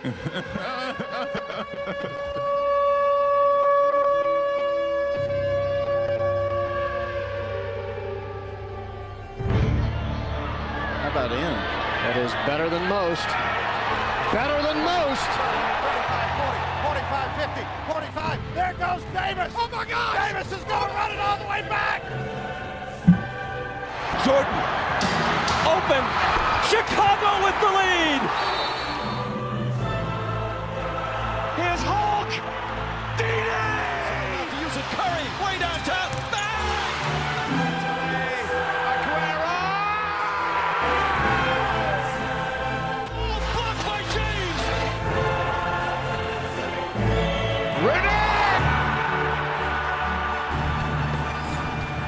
How about in? That is better than most. Better than most. 45, 50, 45. There goes Davis. Oh my God! Davis is going to run it all the way back. Jordan, open. Chicago with the lead. Curry, way by James.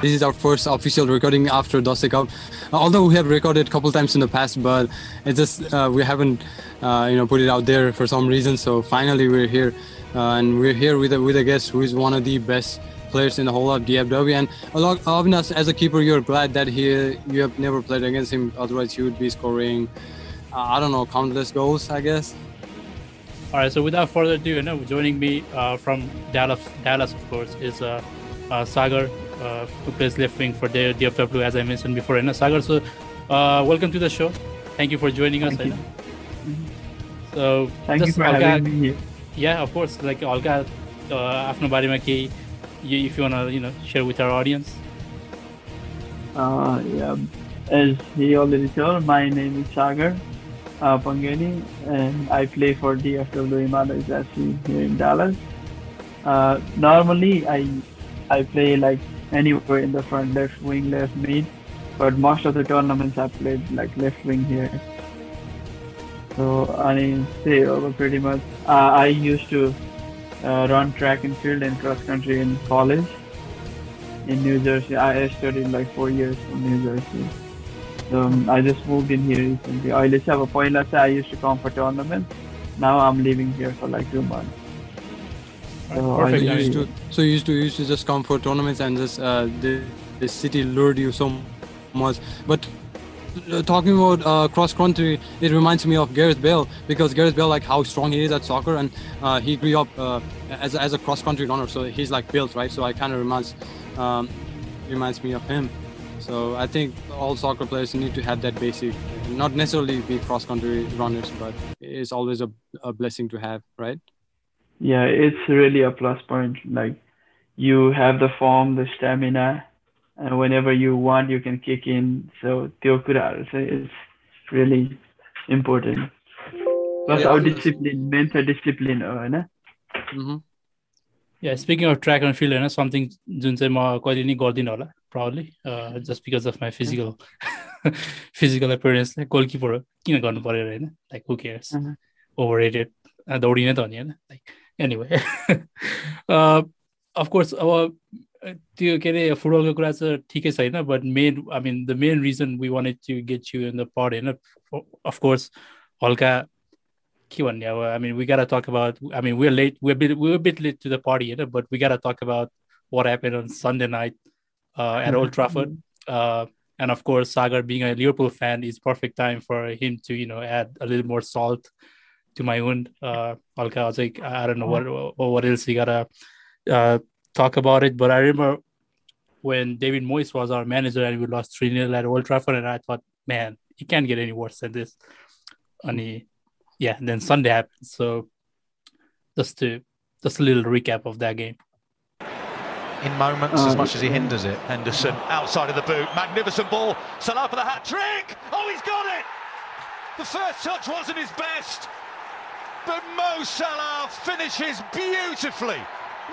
This is our first official recording after Dose Cup. Although we have recorded a couple times in the past, but it's just uh, we haven't, uh, you know, put it out there for some reason. So finally, we're here, uh, and we're here with a, with a guest who is one of the best players in the whole of DFW. And along, Avnas, as a keeper, you're glad that he you have never played against him. Otherwise, he would be scoring, uh, I don't know, countless goals, I guess. All right, so without further ado, you know, joining me uh, from Dallas, Dallas of course, is Sagar, uh, who plays left wing for the DFW, as I mentioned before. And Sagar, so uh, welcome to the show. Thank you for joining us. So Thank just you for Olga, having me here. Yeah, of course. Like Olga, आफ्नो बारेमा Maki, if you wanna you know share with our audience. Uh, yeah. As he already told, my name is Sagar uh, Pangeni, and I play for DFW Imada actually here in Dallas. Uh, normally, I I play like anywhere in the front, left wing, left mid, but most of the tournaments I played like left wing here. So I say over pretty much. Uh, I used to uh, run track and field and cross country in college in New Jersey. I studied like four years in New Jersey. So um, I just moved in here recently. I just have a point. Let's say I used to come for tournaments. Now I'm living here for like two months. So Perfect. You used to, so you used to, you used to just come for tournaments and just uh, the, the city lured you so much. But uh, talking about uh, cross country, it reminds me of Gareth Bale because Gareth Bale, like how strong he is at soccer, and uh, he grew up uh, as, a- as a cross country runner, so he's like built, right? So I kind of reminds um, reminds me of him. So I think all soccer players need to have that basic, not necessarily be cross country runners, but it's always a, a blessing to have, right? yeah it's really a plus point like you have the form the stamina and whenever you want you can kick in so it's really important Plus our discipline mental discipline yeah speaking of track and field something doesn't say my quality not probably uh just because of my physical physical appearance like who cares overrated at the audience on you like anyway of course अब uh, त्यो के अरे फुटबलको कुरा चाहिँ ठिकै छैन but main I mean the main reason we wanted to get you in the per होइन अफकोर्स हल्का के भन्ने अब आई मिन वी गाटा टक अबाउट आई मिन we're late we're bit we're a bit late to the party you know, but we gotta talk about what happened on Sunday night uh, at Old Trafford uh, and of course Sagar being a Liverpool fan is perfect time for him to you know add a little more salt to my own uh Alka, I was like I don't know what what else you gotta uh, talk about it but I remember when David Moyes was our manager and we lost 3-0 at Old Trafford and I thought man it can't get any worse than this and he, yeah then Sunday happened so just to just a little recap of that game in moments as Um, much as he hinders it. Henderson outside of the boot, magnificent ball. Salah for the hat trick. Oh, he's got it. The first touch wasn't his best, but Mo Salah finishes beautifully.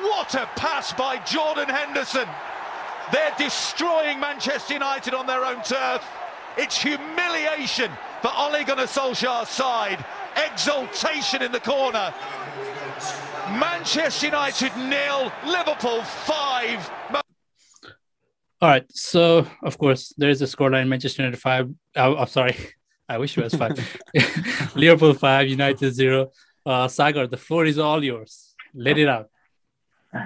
What a pass by Jordan Henderson. They're destroying Manchester United on their own turf. It's humiliation for Ole Gunnar Solskjaer's side. Exultation in the corner. Manchester United nil, Liverpool five. All right. So, of course, there is a scoreline Manchester United 5. Oh, I'm sorry. I wish it was 5. Liverpool 5, United 0. Uh, Sagar, the floor is all yours. Let it out.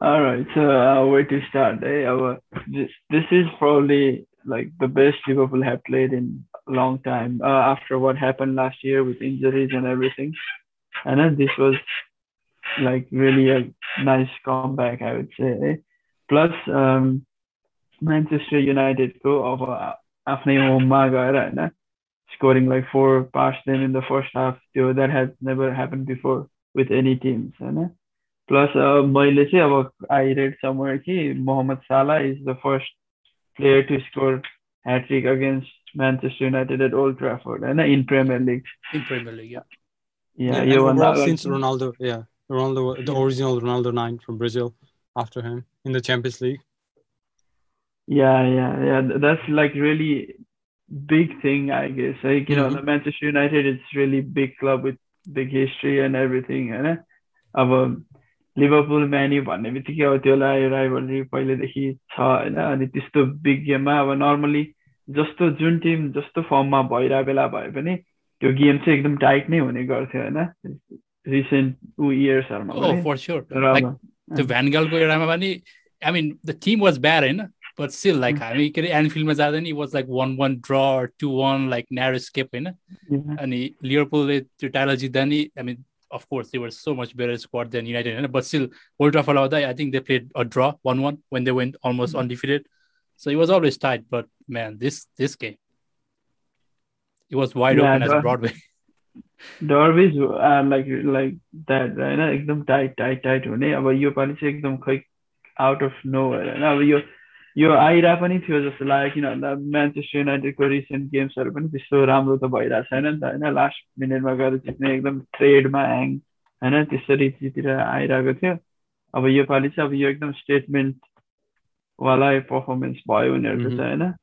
All right, so uh, where to start? Eh? Our, this this is probably like the best Liverpool have played in a long time uh, after what happened last year with injuries and everything. And then this was like really a nice comeback, I would say. Plus, um, Manchester United go of आफ्नै होममा गएर होइन scoring like four past them in the first half त्यो that has never happened before with any teams होइन plus मैले चाहिँ अब I read summer कि मोहम्मद साला is the first player to score hat-trick against Manchester United eight old ट्राफोर्ड होइन इन premier league in Premier League. Yeah. Yeah, and योभन्दा overall अगाडि since Ronaldo, yeah, Ronaldo, the original Ronaldo nine from Brazil, after him in the Champions League. Yeah, yeah, yeah. th- That's like really big thing, I guess. Like, you know, Mhm. the Manchester United is really big club with big history and everything, होइन अब Liverpool म्यान्यु भन्ने बित्तिकै अब त्यसलाई rivalry पहिलेदेखि छ होइन अनि त्यस्तो बिग गेममा अब नर्मली जस्तो जुन टिम जस्तो फर्ममा भइरहेको बेला भए पनि त्यो गेम चाहिँ एकदम टाइट नै हुने गर्थ्यो होइन रिसेन्ट ऊ इयर्सहरूमा. र त्यो भ्यानगालको एरामा पनि I mean the team was bad होइन बट स्टिल लाइक हामी के अरे एनफिल्डमा जाँदा नि वाज लाइक वान वान ड्र to one like narrow escape होइन Yeah. अनि लिभरपुलले त्यो टाइटल जित्दा नि आई मिन अफकोर्स दे वर so much better squad then United होइन बट स्टिल ओल्ड ट्राफल आउँदा आई थिङ्क दे प्लेड अ ड्र वान वान when they Venant almost undefeated so it was always tight but म्यान this this game it was wide Yeah, open as the- Broadway डर्बिज like like that होइन एकदम tight tight tight हुने अब यो पालि चाहिँ एकदम खै आउट अफ नो होइन अब यो यो आइरहेको पनि थियो जस्तो लाग्यो किन भन्दा म्यान्चेस्टर युनाइटेडको रिसेन्ट गेम्सहरू पनि त्यस्तो राम्रो त भइरहेको छैन नि त होइन लास्ट मिनटमा गएर जित्ने एकदम ट्रेडमा ह्याङ होइन त्यसरी जितेर आइरहेको थियो अब यो पालि चाहिँ अब यो एकदम स्टेटमेन्टवाला पर्फर्मेन्स भयो उनीहरूको Mhm. चाहिँ होइन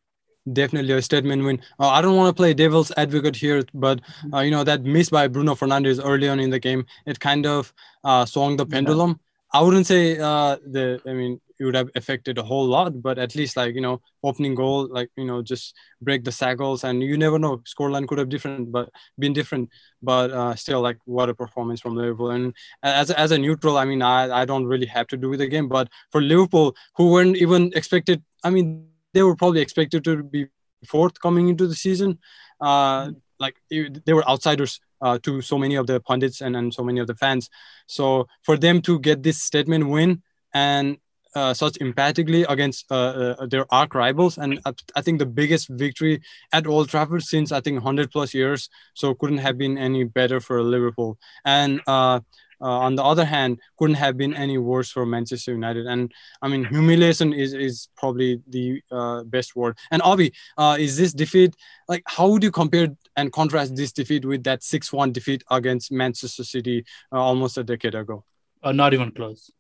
Definitely a statement win. Uh, I don't want to play devil's advocate here, but uh, you know that miss by Bruno Fernandes early on in the game, it kind of uh, swung the Yeah. pendulum. I wouldn't say uh, the. I mean, it would have affected a whole lot, but at least like you know, opening goal, like you know, just break the cycles, and you never know. Scoreline could have different, but been different. But uh, still, like what a performance from Liverpool. And as as a neutral, I mean, I I don't really have to do with the game, but for Liverpool, who weren't even expected, I mean, they were probably expected to be fourth coming into the season. Uh, like they were outsiders uh, to so many of the pundits and, and so many of the fans. So for them to get this statement win and uh, such emphatically against uh, uh, their arch rivals, and I, think the biggest victory at Old Trafford since I think 100 plus years. So couldn't have been any better for Liverpool. And uh, uh, on the other hand, couldn't have been any worse for Manchester United. And I mean, humiliation is is probably the uh, best word. And uh, is this defeat like how would you compare and contrast this defeat with that six-one defeat against Manchester City almost a decade ago? Not even close.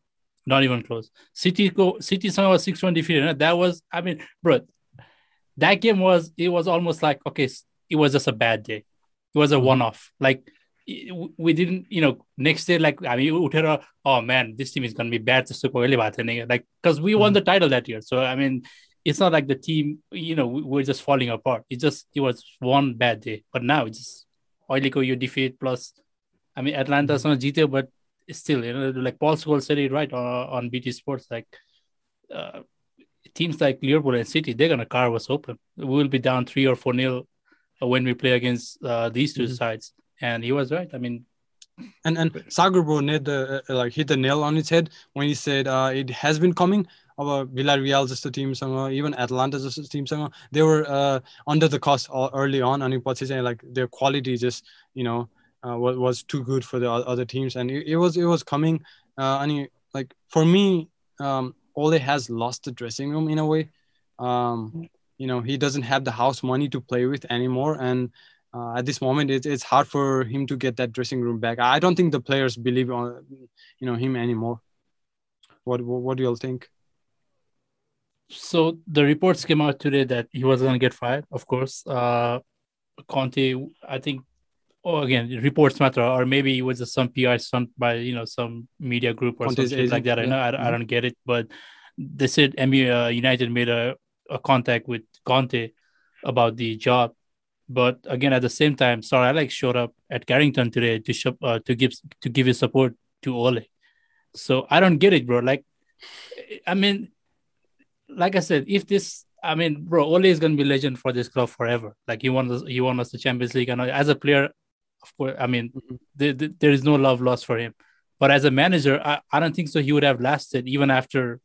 Not even close. City go City somehow was 6 1 defeated. That was, I mean, bro, that game was it was almost like okay, it was just a bad day. It was a mm-hmm. one-off. Like we didn't, you know, next day, like I mean Utera, oh man, this team is gonna be bad to like because we won mm-hmm. the title that year. So I mean it's not like the team, you know, we're just falling apart. It just it was one bad day. But now it's just Oilico you defeat plus I mean Atlanta's mm-hmm. not GT, but still, you know, like Paul Scholes said it right uh, on, on BT Sports, like uh, teams like Liverpool and City, they're gonna carve us open. We'll be down three or four nil uh, when we play against uh, these 2 mm-hmm. sides. And he was right. I mean, and and Sagarbo hit the uh, like hit the nail on its head when he said uh, it has been coming. Our Villarreal just a team somewhere, even Atlantas just a team somewhere. They were uh, under the cost early on, and it was like their quality just you know uh, was, was too good for the other teams. And it, it was it was coming uh, अनि like for me um, Ole has lost the dressing room in a way. Um, you know he doesn't have the house money to play with anymore. And uh, at this moment it, it's hard for him to get that dressing room back. I don't think the players believe on you know him anymore. What what, what do you all think? So the reports came out today that he was gonna get fired, of course. Uh Conte, I think oh again, reports matter, or maybe it was just some PR stunt by you know some media group or something like that. I know I, I Mhm. don't get it, but they said MU uh, United made a, a contact with Conte about the job. But again, at the same time, sorry, I like showed up at Carrington today to show, uh, to give to give his support to Ole. So I don't get it, bro. Like, I mean, like I said, if this I mean, bro, Ole is gonna be legend for this club forever. Like he won us, he won us the Champions League, and as a player, of course, I mean, mm-hmm. the, the, there is no love lost for him. But as a manager, I, I don't think so. He would have lasted even after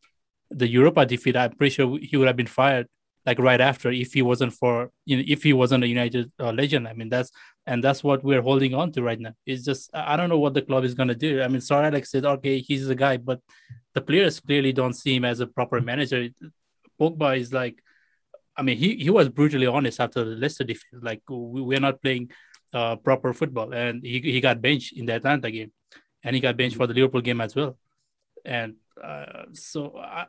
the Europa defeat. I'm pretty sure he would have been fired like right after if he wasn't for you know if he wasn't a United uh, legend. I mean that's and that's what we're holding on to right now. It's just I don't know what the club is gonna do. I mean, Sir Alex said okay, he's the guy, but the players clearly don't see him as a proper manager. Pogba is like I mean, he, he was brutally honest after the Leicester defeat. Like we, we're not playing uh, proper football, and he, he got benched in the Atlanta game, and he got benched for the Liverpool game as well. And uh, so uh,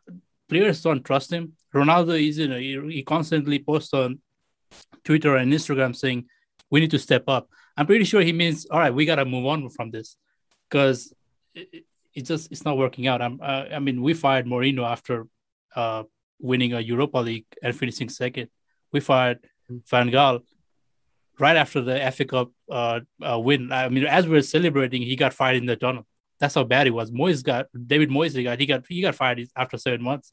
players don't trust him. Ronaldo is you know he, he constantly posts on Twitter and Instagram saying we need to step up. I'm pretty sure he means all right, we gotta move on from this because it, it, just it's not working out. I'm uh, I mean we fired Mourinho after uh, winning a Europa League and finishing second. We fired Van Gaal right after the FA Cup uh, uh, win. I mean, as we were celebrating, he got fired in the tunnel. That's how bad he was. Moyes got David Moyes got he got he got fired after seven months.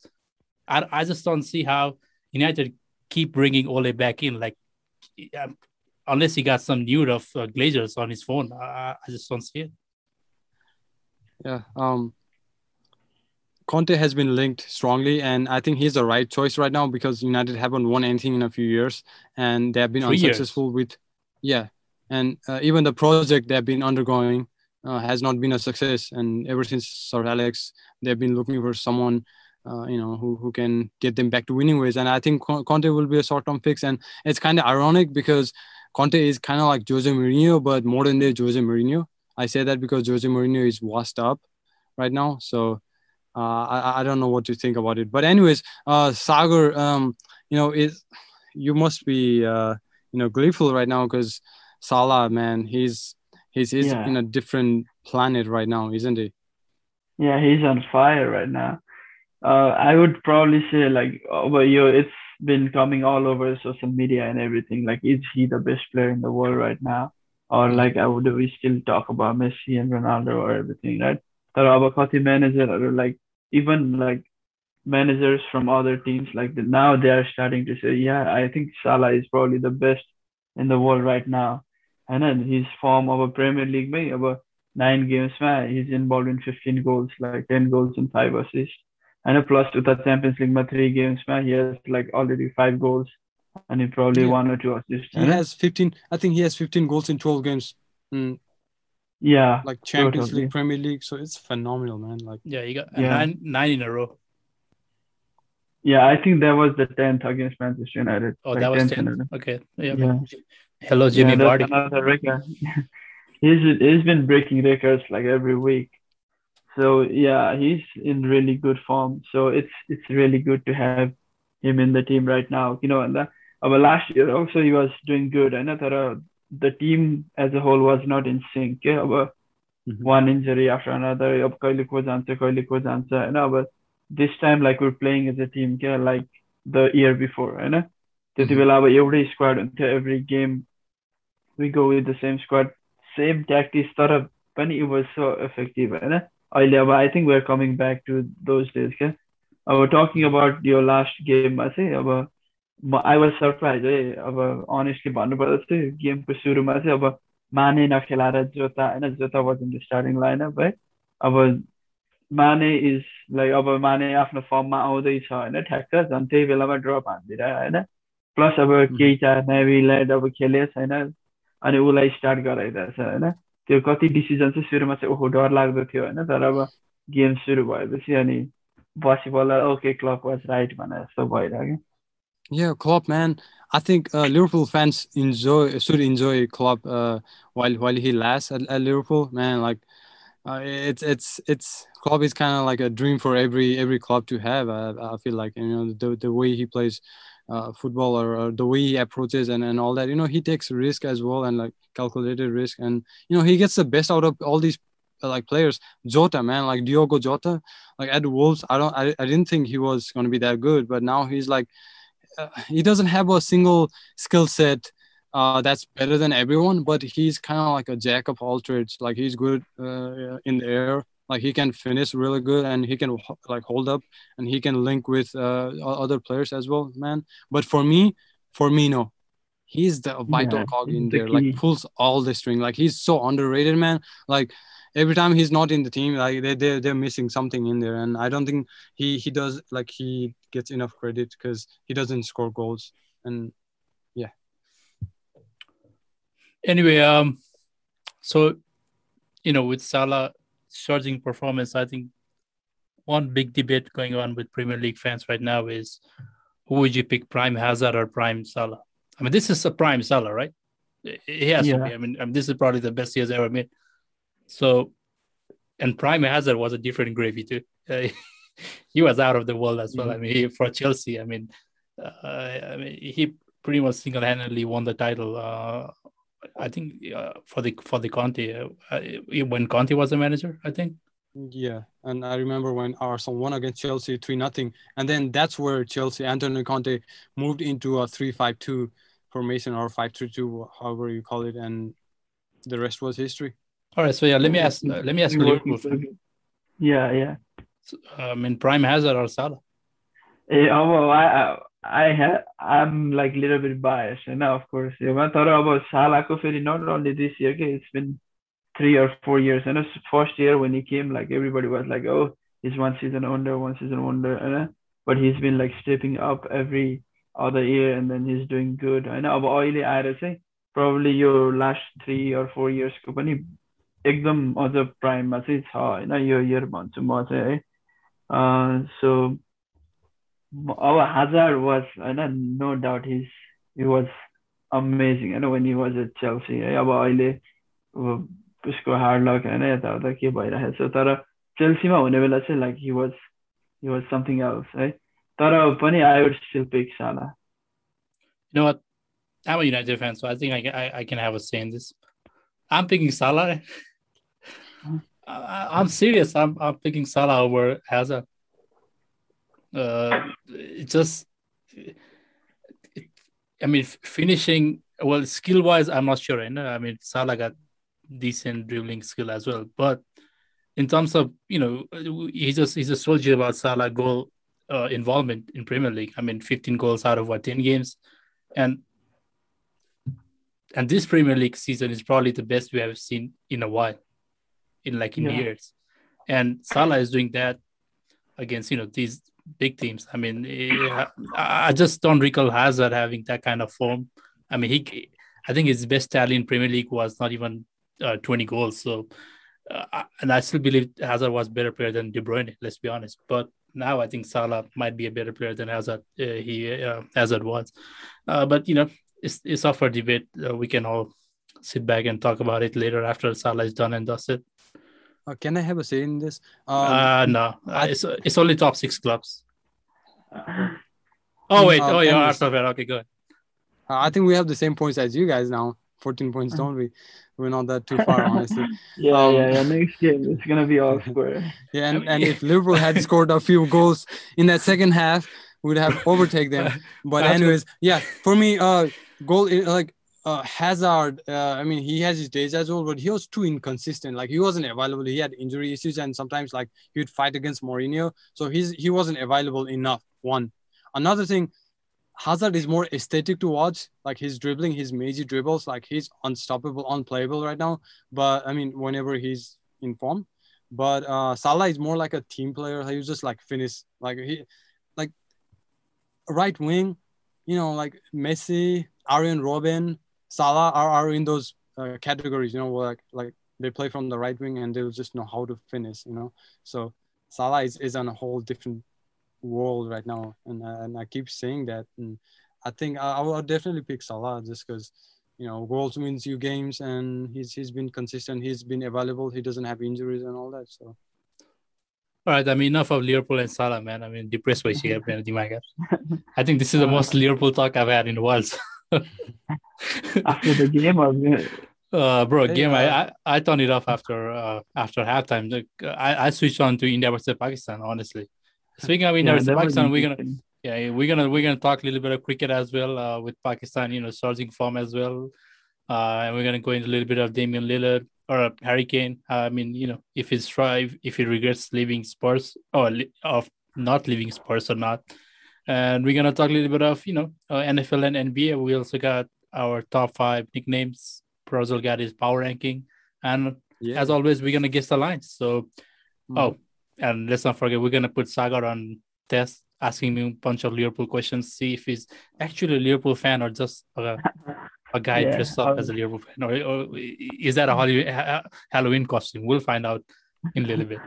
I, I just don't see how United keep bringing Ole back in. Like, um, unless he got some nude of uh, Glazers on his phone, I, I just don't see it. Yeah. Um. Conte has been linked strongly, and I think he's the right choice right now because United haven't won anything in a few years, and they have been Three unsuccessful years. with, yeah, and uh, even the project they have been undergoing uh, has not been a success. And ever since Sir Alex, they've been looking for someone, uh, you know, who who can get them back to winning ways. And I think Conte will be a short-term fix. And it's kind of ironic because Conte is kind of like Jose Mourinho, but modern day Jose Mourinho. I say that because Jose Mourinho is washed up right now, so uh, I, I don't know what to think about it. But anyways, uh, Sagar, um, you know, is you must be uh, you know gleeful right now because Salah, man, he's he's he's yeah. in a different planet right now, isn't he? Yeah, he's on fire right now. Uh, I would probably say like over you, it's been coming all over social media and everything. Like, is he the best player in the world right now? Or like, I would we still talk about Messi and Ronaldo or everything, right? The Robert Cotti manager, like even like managers from other teams like the, now they are starting to say yeah i think salah is probably the best in the world right now. And then his form of a premier league may about nine games man he's involved in 15 goals like 10 goals and five assists. And plus with the champions league my three games man he has like already five goals and he probably yeah. one or two assists. He has 15 i think he has 15 goals in 12 games. Mm, yeah, like Champions totally. League, Premier League. So it's phenomenal, man. Like yeah, you got yeah. nine nine in a row. Yeah, I think that was the tenth against Manchester United. Oh, like that was tenth. Okay, yeah. yeah. Hello, Jimmy yeah, Vardy. Another record. he's he's been breaking records like every week. So yeah, he's in really good form. So it's it's really good to have him in the team right now. You know, and the, our last year also he was doing good. I know that uh, the team as a whole was not in sync के अब one injury after another अब कहिले को जान्छ कहिले को जान्छ होइन अब this time like we're playing as a team क्या like the year before होइन त्यति बेला अब एउटै स्क्वाड हुन्थ्यो every game we go with the same squad same tactics तर पनि it was so effective होइन अहिले अब I think we're coming back to those days क्या अब talking about your last game मा चाहिँ अब आई वाज सरप्राइज है। अब अनेस्टली भन्नुपर्दा चाहिँ गेमको सुरुमा चाहिँ अब माने नखेलाएर जोता होइन Jota was in the starting line up है। अब माने इज लाइक अब माने आफ्नो फर्ममा आउँदैछ होइन ठ्याक्क। झन् त्यही बेलामा ड्रप हानिदिएर होइन। प्लस अब केही चार नेभीलाई अब खेले छैन अनि उसलाई स्टार्ट गराइरहेछ होइन। त्यो कति डिसिजन चाहिँ सुरुमा चाहिँ ओहो डर लाग्दो थियो होइन। तर अब गेम सुरु भएपछि अनि बसी बल्ल ओके क्लब वाज राइट भनेर जस्तो भइरह्यो। Yeah, Klopp, man. I think uh, Liverpool fans enjoy should enjoy Klopp uh, while while he lasts at, at Liverpool, man. Like uh, it's it's it's Klopp is kind of like a dream for every every club to have. I, I feel like you know the the way he plays uh, football or, or, the way he approaches and, and all that. You know he takes risk as well and like calculated risk, and you know he gets the best out of all these uh, like players. Jota, man, like Diogo Jota, like at Wolves. I don't I, I didn't think he was going to be that good, but now he's like uh, he doesn't have a single skill set uh, that's better than everyone, but he's kind of like a jack of all trades. Like he's good uh, in the air, Like he can finish really good and he can like hold up and he can link with uh, other players as well, man. But for me, for me, no, he's the vital yeah, cog in there. Like pulls all the string. Like he's so underrated, man. Like every time he's not in the team, like they they they're missing something in there, and I don't think he he does like he gets enough credit because he doesn't score goals and yeah. Anyway, um, so you know with Salah surging performance, I think one big debate going on with Premier League fans right now is who would you pick, Prime Hazard or Prime Salah? I mean, this is a Prime Salah, right? He has yeah. to be. I mean, I mean, this is probably the best he has ever made. So, and Prime Hazard was a different gravy too. Uh, he was out of the world as well. Mm-hmm. I mean, he, for Chelsea, I mean, uh, I mean, he pretty much single-handedly won the title. Uh, I think uh, for the for the Conte uh, uh, when Conte was the manager, I think. Yeah, and I remember when Arsenal won against Chelsea three nothing, and then that's where Chelsea Antonio Conte moved into a three five two formation or five three two, however you call it, and the rest was history. All right, so yeah, let me ask. Uh, let me ask you. Yeah, yeah. So, um, I mean, Prime Hazard or Salah? Eh, yeah, oh, well, I, I, ha- I'm like a little bit biased, and now of course, you want to thought about Salah Kofiri, not only this year, okay, it's been three or four years, and his first year when he came, like everybody was like, oh, he's one season under, one season under, and, but he's been like stepping up every other year, and then he's doing good. And about Oily, I'd say probably your last three or four years company एकदम अझ प्राइममा चाहिँ छ होइन यो year भन्छु म चाहिँ है सो अब Hazard was होइन no doubt he's he was amazing होइन when he was at Chelsea है अब अहिले उसको हार्ड लक होइन यताउता के भइरहेको छ तर चेल्सीमा हुने बेला चाहिँ like he was he was something else है तर पनि I would still pick Salah You know what? I'm a United fan, so I think I can, I, I can have a say in this. I'm picking Salah. I, am serious. I'm I'm picking Salah over Hazard. Uh, it just, I mean, finishing well, skill wise, I'm not sure. know. I mean, Salah got decent dribbling skill as well, but in terms of you know, he's just he just told you about Salah goal uh, involvement in Premier League. I mean, 15 goals out of what 10 games, and and this Premier League season is probably the best we have seen in a while, in like in yeah. years. And Salah is doing that against you know these big teams. I mean, eh, I just don't recall Hazard having that kind of form. I mean, he, I think his best tally in Premier League was not even uh, 20 goals. So, uh, and I still believe Hazard was better player than De Bruyne. Let's be honest. But now I think Salah might be a better player than Hazard. Uh, he uh, Hazard was. Uh, but you know, it's it's up for debate. Uh, we can all sit back and talk about it later after Salah is done and dusted. Uh, can I have a say in this? Um, uh, no, uh, I, it's it's only top six clubs. oh wait, uh, oh yeah, Arsenal. Okay, good. Uh, I think we have the same points as you guys now. 14 points, don't we? We're not that too far, honestly. yeah, um, yeah, yeah. Next game, it's gonna be all square. Yeah, and, and if Liverpool had scored a few goals in that second half, we'd have overtake them. But anyways, yeah, for me, uh, goal like uh, Hazard, uh, I mean, he has his days as well, but he was too inconsistent. Like he wasn't available. He had injury issues, and sometimes like he would fight against Mourinho, so he's he wasn't available enough. One, another thing, Hazard is more aesthetic to watch. Like his dribbling, his major dribbles, like he's unstoppable, unplayable right now. But I mean, whenever he's in form, but uh, Salah is more like a team player. He was just like finish, like he, like right wing, you know, like Messi, Arjen Robben Salah are, are in those uh, categories, you know, like like they play from the right wing and they'll just know how to finish, you know. So Salah is, is on a whole different world right now, and uh, and I keep saying that, and I think I, I will definitely pick Salah just because you know goals wins you games, and he's he's been consistent, he's been available, he doesn't have injuries and all that, so. All right, I mean enough of Liverpool and Salah, man. I mean depressed by Shia I think this is the most Liverpool talk I've had in a while. So. after the game or uh, bro, game. I, I, I turned it off after uh, after halftime. Like, I I switched on to India versus Pakistan. Honestly, speaking of India yeah, versus Pakistan, we're gonna yeah we're gonna we're gonna talk a little bit of cricket as well uh, with Pakistan. You know, surging form as well. Uh, and we're gonna go into a little bit of Damian Lillard. or uh, Harry Kane. I mean, you know, if he's strive, if he regrets leaving Spurs or li- of not leaving Spurs or not. And we're gonna talk a little bit of you know uh, NFL and NBA. We also got our top five nicknames. Prozil got his power ranking, and Yeah. as always, we're gonna guess the lines. So, Mhm. oh, and let's not forget, we're gonna put Sagar on test, asking him a bunch of Liverpool questions, see if he's actually a Liverpool fan or just a, a guy Yeah, dressed up I'll- as a Liverpool fan, or, or is that a Halloween, ha- Halloween costume? We'll find out in a little bit.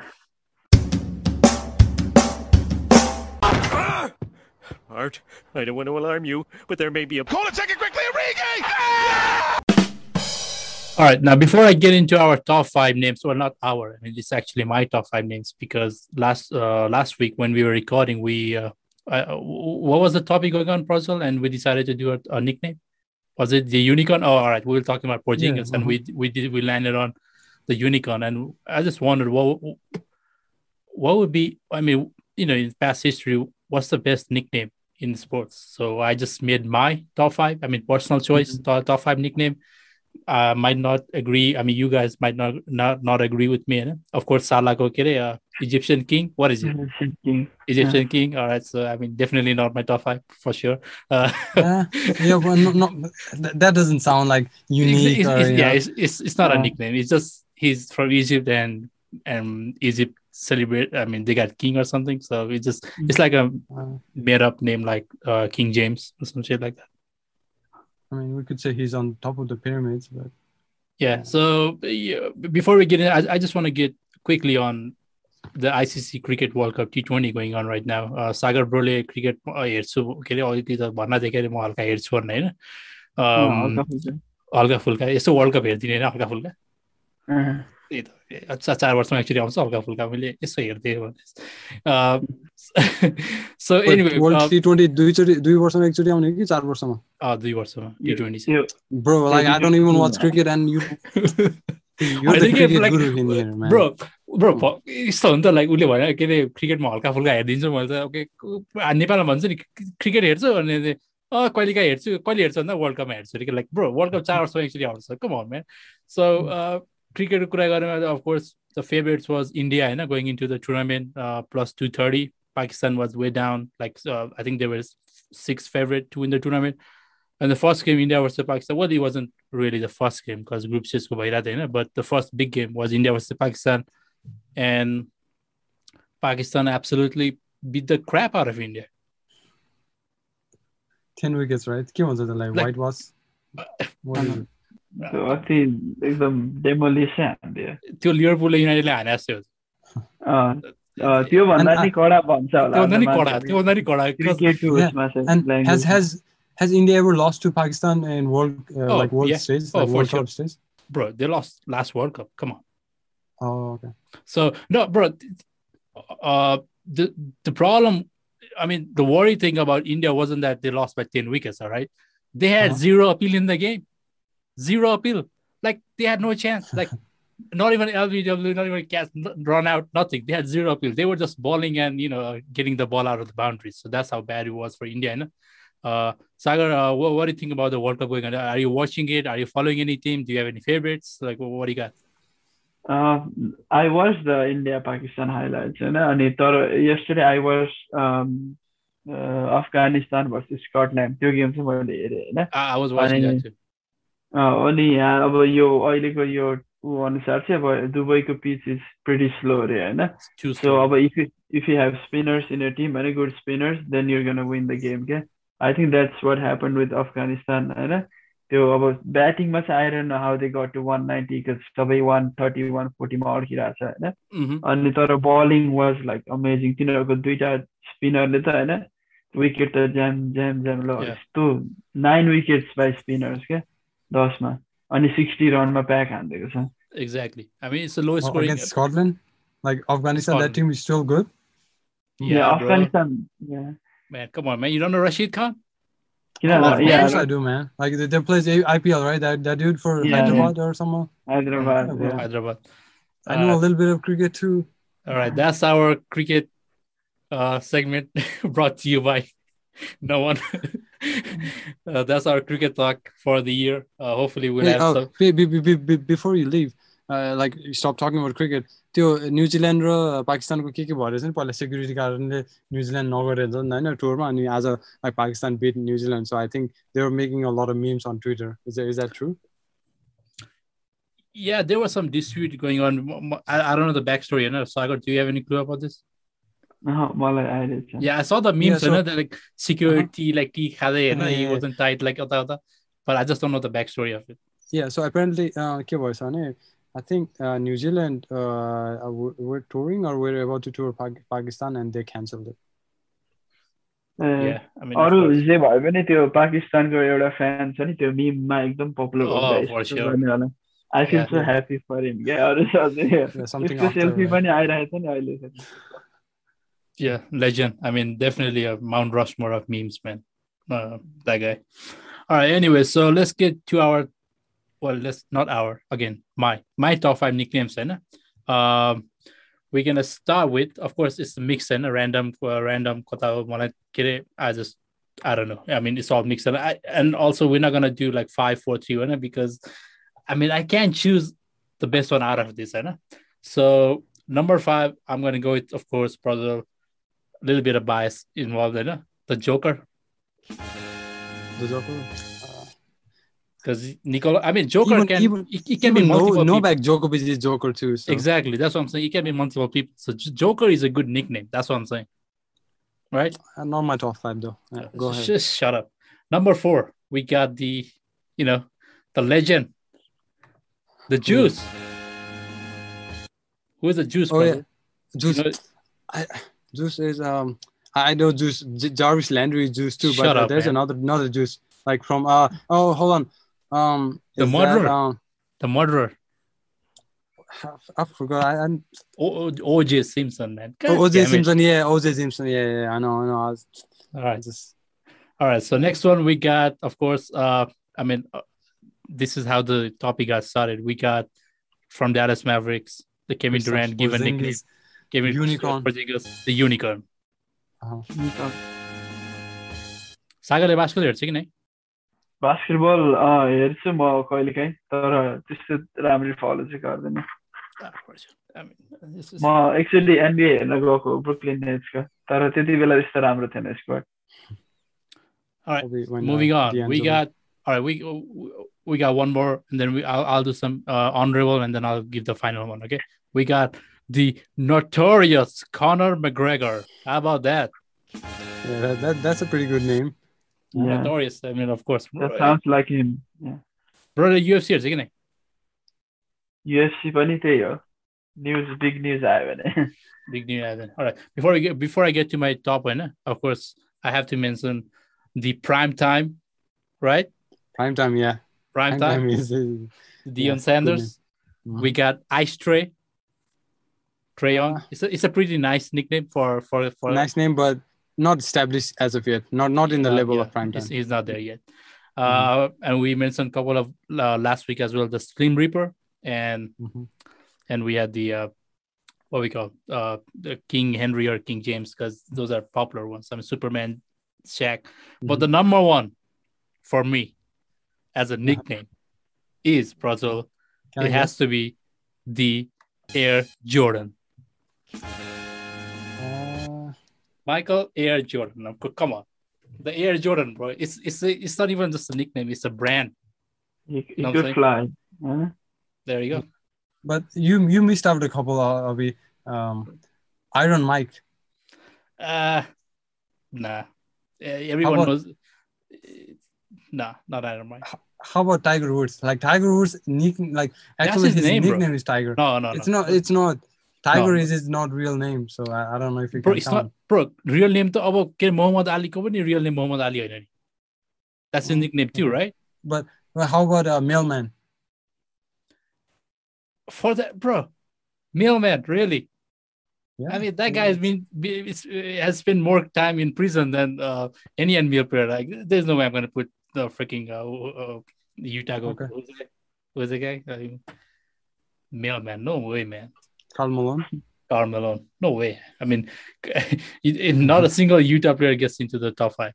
Art, I don't want to alarm you, but there may be a call Corner taken quickly, Origi! All right, now before I get into our top five names, well, not our, I mean, it's actually my top five names because last uh, last week when we were recording, we uh, uh, what was the topic going on, Prozil, and we decided to do a, a nickname. Was it the unicorn? Oh, all right, we were talking about Porzingis, and we we did we landed on the unicorn, and I just wondered what what would be. I mean, you know, in past history, what's the best nickname in sports? So I just made my top five. I mean, personal choice mm-hmm. top, top, five nickname. I uh, might not agree. I mean, you guys might not not, not agree with me. Eh? Of course, Salah Kokere, uh, Egyptian king. What is it? Egyptian king. Egyptian yeah. king. All right. So I mean, definitely not my top five for sure. Uh, yeah, well, no, no, that doesn't sound like unique. It's, it's, or, it's, yeah, it's, it's it's not a nickname. It's just he's from Egypt and and Egypt celebrate. I mean, they got king or something. So it's just it's like a Uh, made up name like uh, King James or some shit like that. I mean, we could say he's on top of the pyramids, but Yeah. So yeah, b- before we get in, I, I just want to get quickly on the ICC Cricket World Cup T20 going on right now. Uh, Sagar ब्रोले cricket हेर्छु के अरे अलिकति त भन्न दिएको म हल्का हेर्छु भन्ने होइन अँ, अम, हल्का फुल्का। हल्का फुल्का यसो वर्ल्ड कप हेरिदिने होइन हल्का फुल्का अँ, त्यही त ए, अच्छा चार वर्षमा एक्चुली आउँछ हल्का फुल्का मैले यसो हेर्थेँ भने so anyway world T twenty दुईचोटि दुई वर्षमा एकचोटि आउने कि चार वर्षमा दुई वर्षमा टी ट्वेन्टी त्यो bro like I don't even watch cricket and you you're the cricket guru in here, man. Bro bro यस्तो हो नि त लाइक उसले भने के अरे क्रिकेटमा हल्का फुल्का हेरिदिन्छु मैले त ओके नेपालमा भन्छ नि क्रिकेट हेर्छु अनि अँ कहिले काहीँ हेर्छु कहिले हेर्छु भन्दा वर्ल्ड कपमा हेर्छु अरे लाइक ब्रो वर्ल्ड कप चार वर्षमा एक्चुली आउँछ कम अन म्यान सो क्रिकेटको कुरा गरेमा of course the favourites was India होइन going in to the tournament plus two thirty Pakistan was way down like I think they were six favourite two in the tournament And the first game, India versus Pakistan, well, it wasn't really the first game because group stage ko bhayirako थियो होइन but the first big game was India versus Pakistan, and Pakistan absolutely beat the crap out of India. 10 wickets, right? के भन्छ त्यसलाई Like- white was What is it? त्यो अति एकदम डेमोलिसन हान्थ्यो त्यो लिभरपुलले युनाइटेडले हाने जस्तै हो अँ, अँ, त्योभन्दा And नि कडा भन्छ होला त्योभन्दा नि कडा त्योभन्दा नि कडा because- क्रिकेटको Yeah, उसमा चाहिँ And language. has has has India ever lost to Pakistan in world uh, Oh, like world yeah. stage, Oh, like for World sure. Cup stage? bro they lost last World Cup come on Oh, okay. so no bro uh the the problem I mean the worry thing about India wasn't that they lost by 10 wickets all right they had Uh-huh. zero appeal in the game zero appeal. Like they had no chance. Like not even LBW, not even cast run out, nothing. They had zero appeal. They were just bowling and you know getting the ball out of the boundaries. So that's how bad it was for India. Uh, Sagar, uh, what, what, do you think about the World Cup going on? Are you watching it? Are you following any team? Do you have any favorites? Like, what, what do you got? Uh, I watched the India Pakistan highlights, you know, and yesterday I was um, uh, Afghanistan versus Scotland. Two games. I was watching and, that too. अँ, अनि यहाँ अब यो अहिलेको यो ऊ अनुसार चाहिँ अब दुबईको pitch is pretty slow अरे होइन It's too सो slow. अब if you if you have spinners in your team होइन good spinners then you're gonna win the game क्या I think that's what happen with Afghanistan होइन त्यो अब ब्याटिङमा चाहिँ आइरहन how they got to one ninety सबै one thirty one फोर्टीमा अड्किरहेको छ होइन Mhm. अनि तर बलिङ वाज लाइक अमेजिङ तिनीहरूको दुइटा स्पिनरले त होइन विकेट त ज्याम ज्याम ज्याम ल Yeah. यस्तो नाइन विकेट्स बाई स्पिनर्स क्या दसमा अनि सिक्सटी रनमा प्याक हानिदिएको छ Exactly. I mean, it's the lowest Oh, scoring. against Scotland, like Afghanistan, Scotland. that team is still good. Yeah, bro. Afghanistan yeah. Man, come on, man. You don't know Rashid Khan? किन Oh, न- Of yeah, course I do, man. Like they, they plays A- IPL, right? That that dude for Yeah. Hyderabad or someone. Hyderabad Yeah, bro. yeah. Hyderabad. I know Uh, a little bit of cricket too. All right, that's our cricket uh, segment brought to you by no one. uh, that's our cricket talk for the year. Uh, hopefully, we'll Hey, have oh, some. be, be, be, be, before you leave, like स्टप talking about cricket त्यो New Zealand र पाकिस्तानको के के भएर चाहिँ पहिला security कारणले New Zealand नगरेर नि होइन टुरमा अनि आज like Pakistan beat New Zealand so I think they are making a lot of memes on Twitter is is that true Yeah, there was some dispute going on. I, I don't know the backstory. You know, Sagar, do you have any clue about this? Yeah, I saw the memes. so- you know, the, like security, like he had it, you know, Yeah, he yeah, wasn't tight, like other, other. But I just don't know the backstory of it. Yeah, so apparently uh, I think uh, New Zealand uh, were, touring or were about to tour Pak- Pakistan and they cancelled it. Yeah, I mean, of अरू. जे भए पनि त्यो पाकिस्तानको एउटा fan छ नि त्यो मिममा एकदम popular Oh, for sure. गर्नेवाला I feel Yeah. So happy for him क्या अरू सेल्फी? पनि आइरहेको छ नि अहिले yeah, legend. I mean, definitely a Mount Rushmore of memes, man. Uh, that guy. All right. Anyway, so let's get to our. Well, let's not our again. My my top five nicknames, and um, we're gonna start with. Of course, it's a mix and a random, uh, random. wanna get it. I just. I don't know. I mean, it's all mixed, and I, and also we're not gonna do like five, four, three, one because, I mean, I can't choose the best one out of this, and so number five, I'm gonna go with, of course, brother a little bit of bias involved in it. The Joker, The Joker. Uh, because Nikola, I mean, Joker even, can even, it, can be multiple. no. Novak Djokovic is Joker too. So. Exactly, that's what I'm saying. It can be multiple people. So Joker is a good nickname. That's what I'm saying. Right? Uh, not my top five though. Yeah, go ahead. Just shut up. Number four, we got the, you know, the legend, the Juice. Who is the Juice? Oh, yeah. Juice. You know, I, Juice is um. I know Juice. J- Jarvis Landry is Juice too, but Shut uh, up, there's man. another another Juice like from uh oh hold on um The is that, murderer. um, the murderer, I forgot. I, I'm OJ Simpson, man. God oh, OJ. Simpson. Yeah, OJ Simpson. Yeah, yeah, I know, I know. I was All right. just All right. So next one we got, of course, uh, I mean, uh, this is how the topic got started. We got from Dallas Mavericks, the Kevin Durant given nickname. Kevin Unicorn. Porzingis, the unicorn. Uh-huh. सागरले basket हेर्छ कि नै basketball हेर्छु म कहिलेकाहीँ तर त्यस्तो राम्ररी फलो चाहिँ गर्दैन म एक्चुली एनबिए हेर्न गएको ब्रुकलिन नेट्सको तर त्यति बेला त्यस्तो राम्रो थिएन squad All right. Moving uh, on, we got all right. We we got one more, and then we I'll, I'll do some uh, honorable, and then I'll give the final one. Okay. We got the notorious Conor McGregor. How about that? Yeah, that, that that's a pretty good name. Yeah. Notorious. I mean, of course. That sounds like him. Yeah. Brother UFC isn't it? UFC पनि त्यही हो. News, big news आयो भने. big news आयो All right. Before I get before I get to my top one, of course, I have to mention the prime time, right? Prime time, yeah. Prime, prime time. time is, uh, yeah, Sanders. We uh-huh. got Ice Trae. Trae Young. It's a, it's a pretty nice nickname for for for nice name, but not established as of yet. Not not in the Uh, level yeah, of prime he's- time. He's, not there yet. Uh, and we mentioned a couple of uh, last week as well, the Slim Reaper, and Mhm. and we had the uh, what we call uh, the King Henry or King James because those are popular ones. I mean, Superman, Shaq, but Mhm. the number one for me as a nickname is Brazil. Can It has to be the Air Jordan? Uh, Michael Air Jordan. Come on, the Air Jordan, bro. It's it's a, it's not even just a nickname; it's a brand. He, he Know could fly. huh? There you go. but you you missed out a couple of the um, Iron Mike. Uh, nah. Uh, everyone about- knows. Nah, not Iron Man. How about Tiger Woods? Like Tiger Woods, nick, like That's actually his his, name, bro. nickname is Tiger. No, no, it's no. not. It's not. Tiger No. is his not real name, so I, I don't know if you Bro, can it's count. not. Bro, real name to अब के मोहम्मद अलीको पनि real name Mohammad Ali होइन नि. That's his Mm, nickname too, right? But well, how about uh, Mailman? For that, bro, mailman, really? Yeah, I mean, that guy has been be- it's- uh, has spent more time in prison than uh, any NBA player. Like, there's no way I'm gonna put the freaking uh, uh, Utah. Go, Okay. who's the guy? Who's the guy? Uh, mailman, no way, man. Karl Malone. Karl Malone. No way. I mean, not a single Utah player gets into the top five.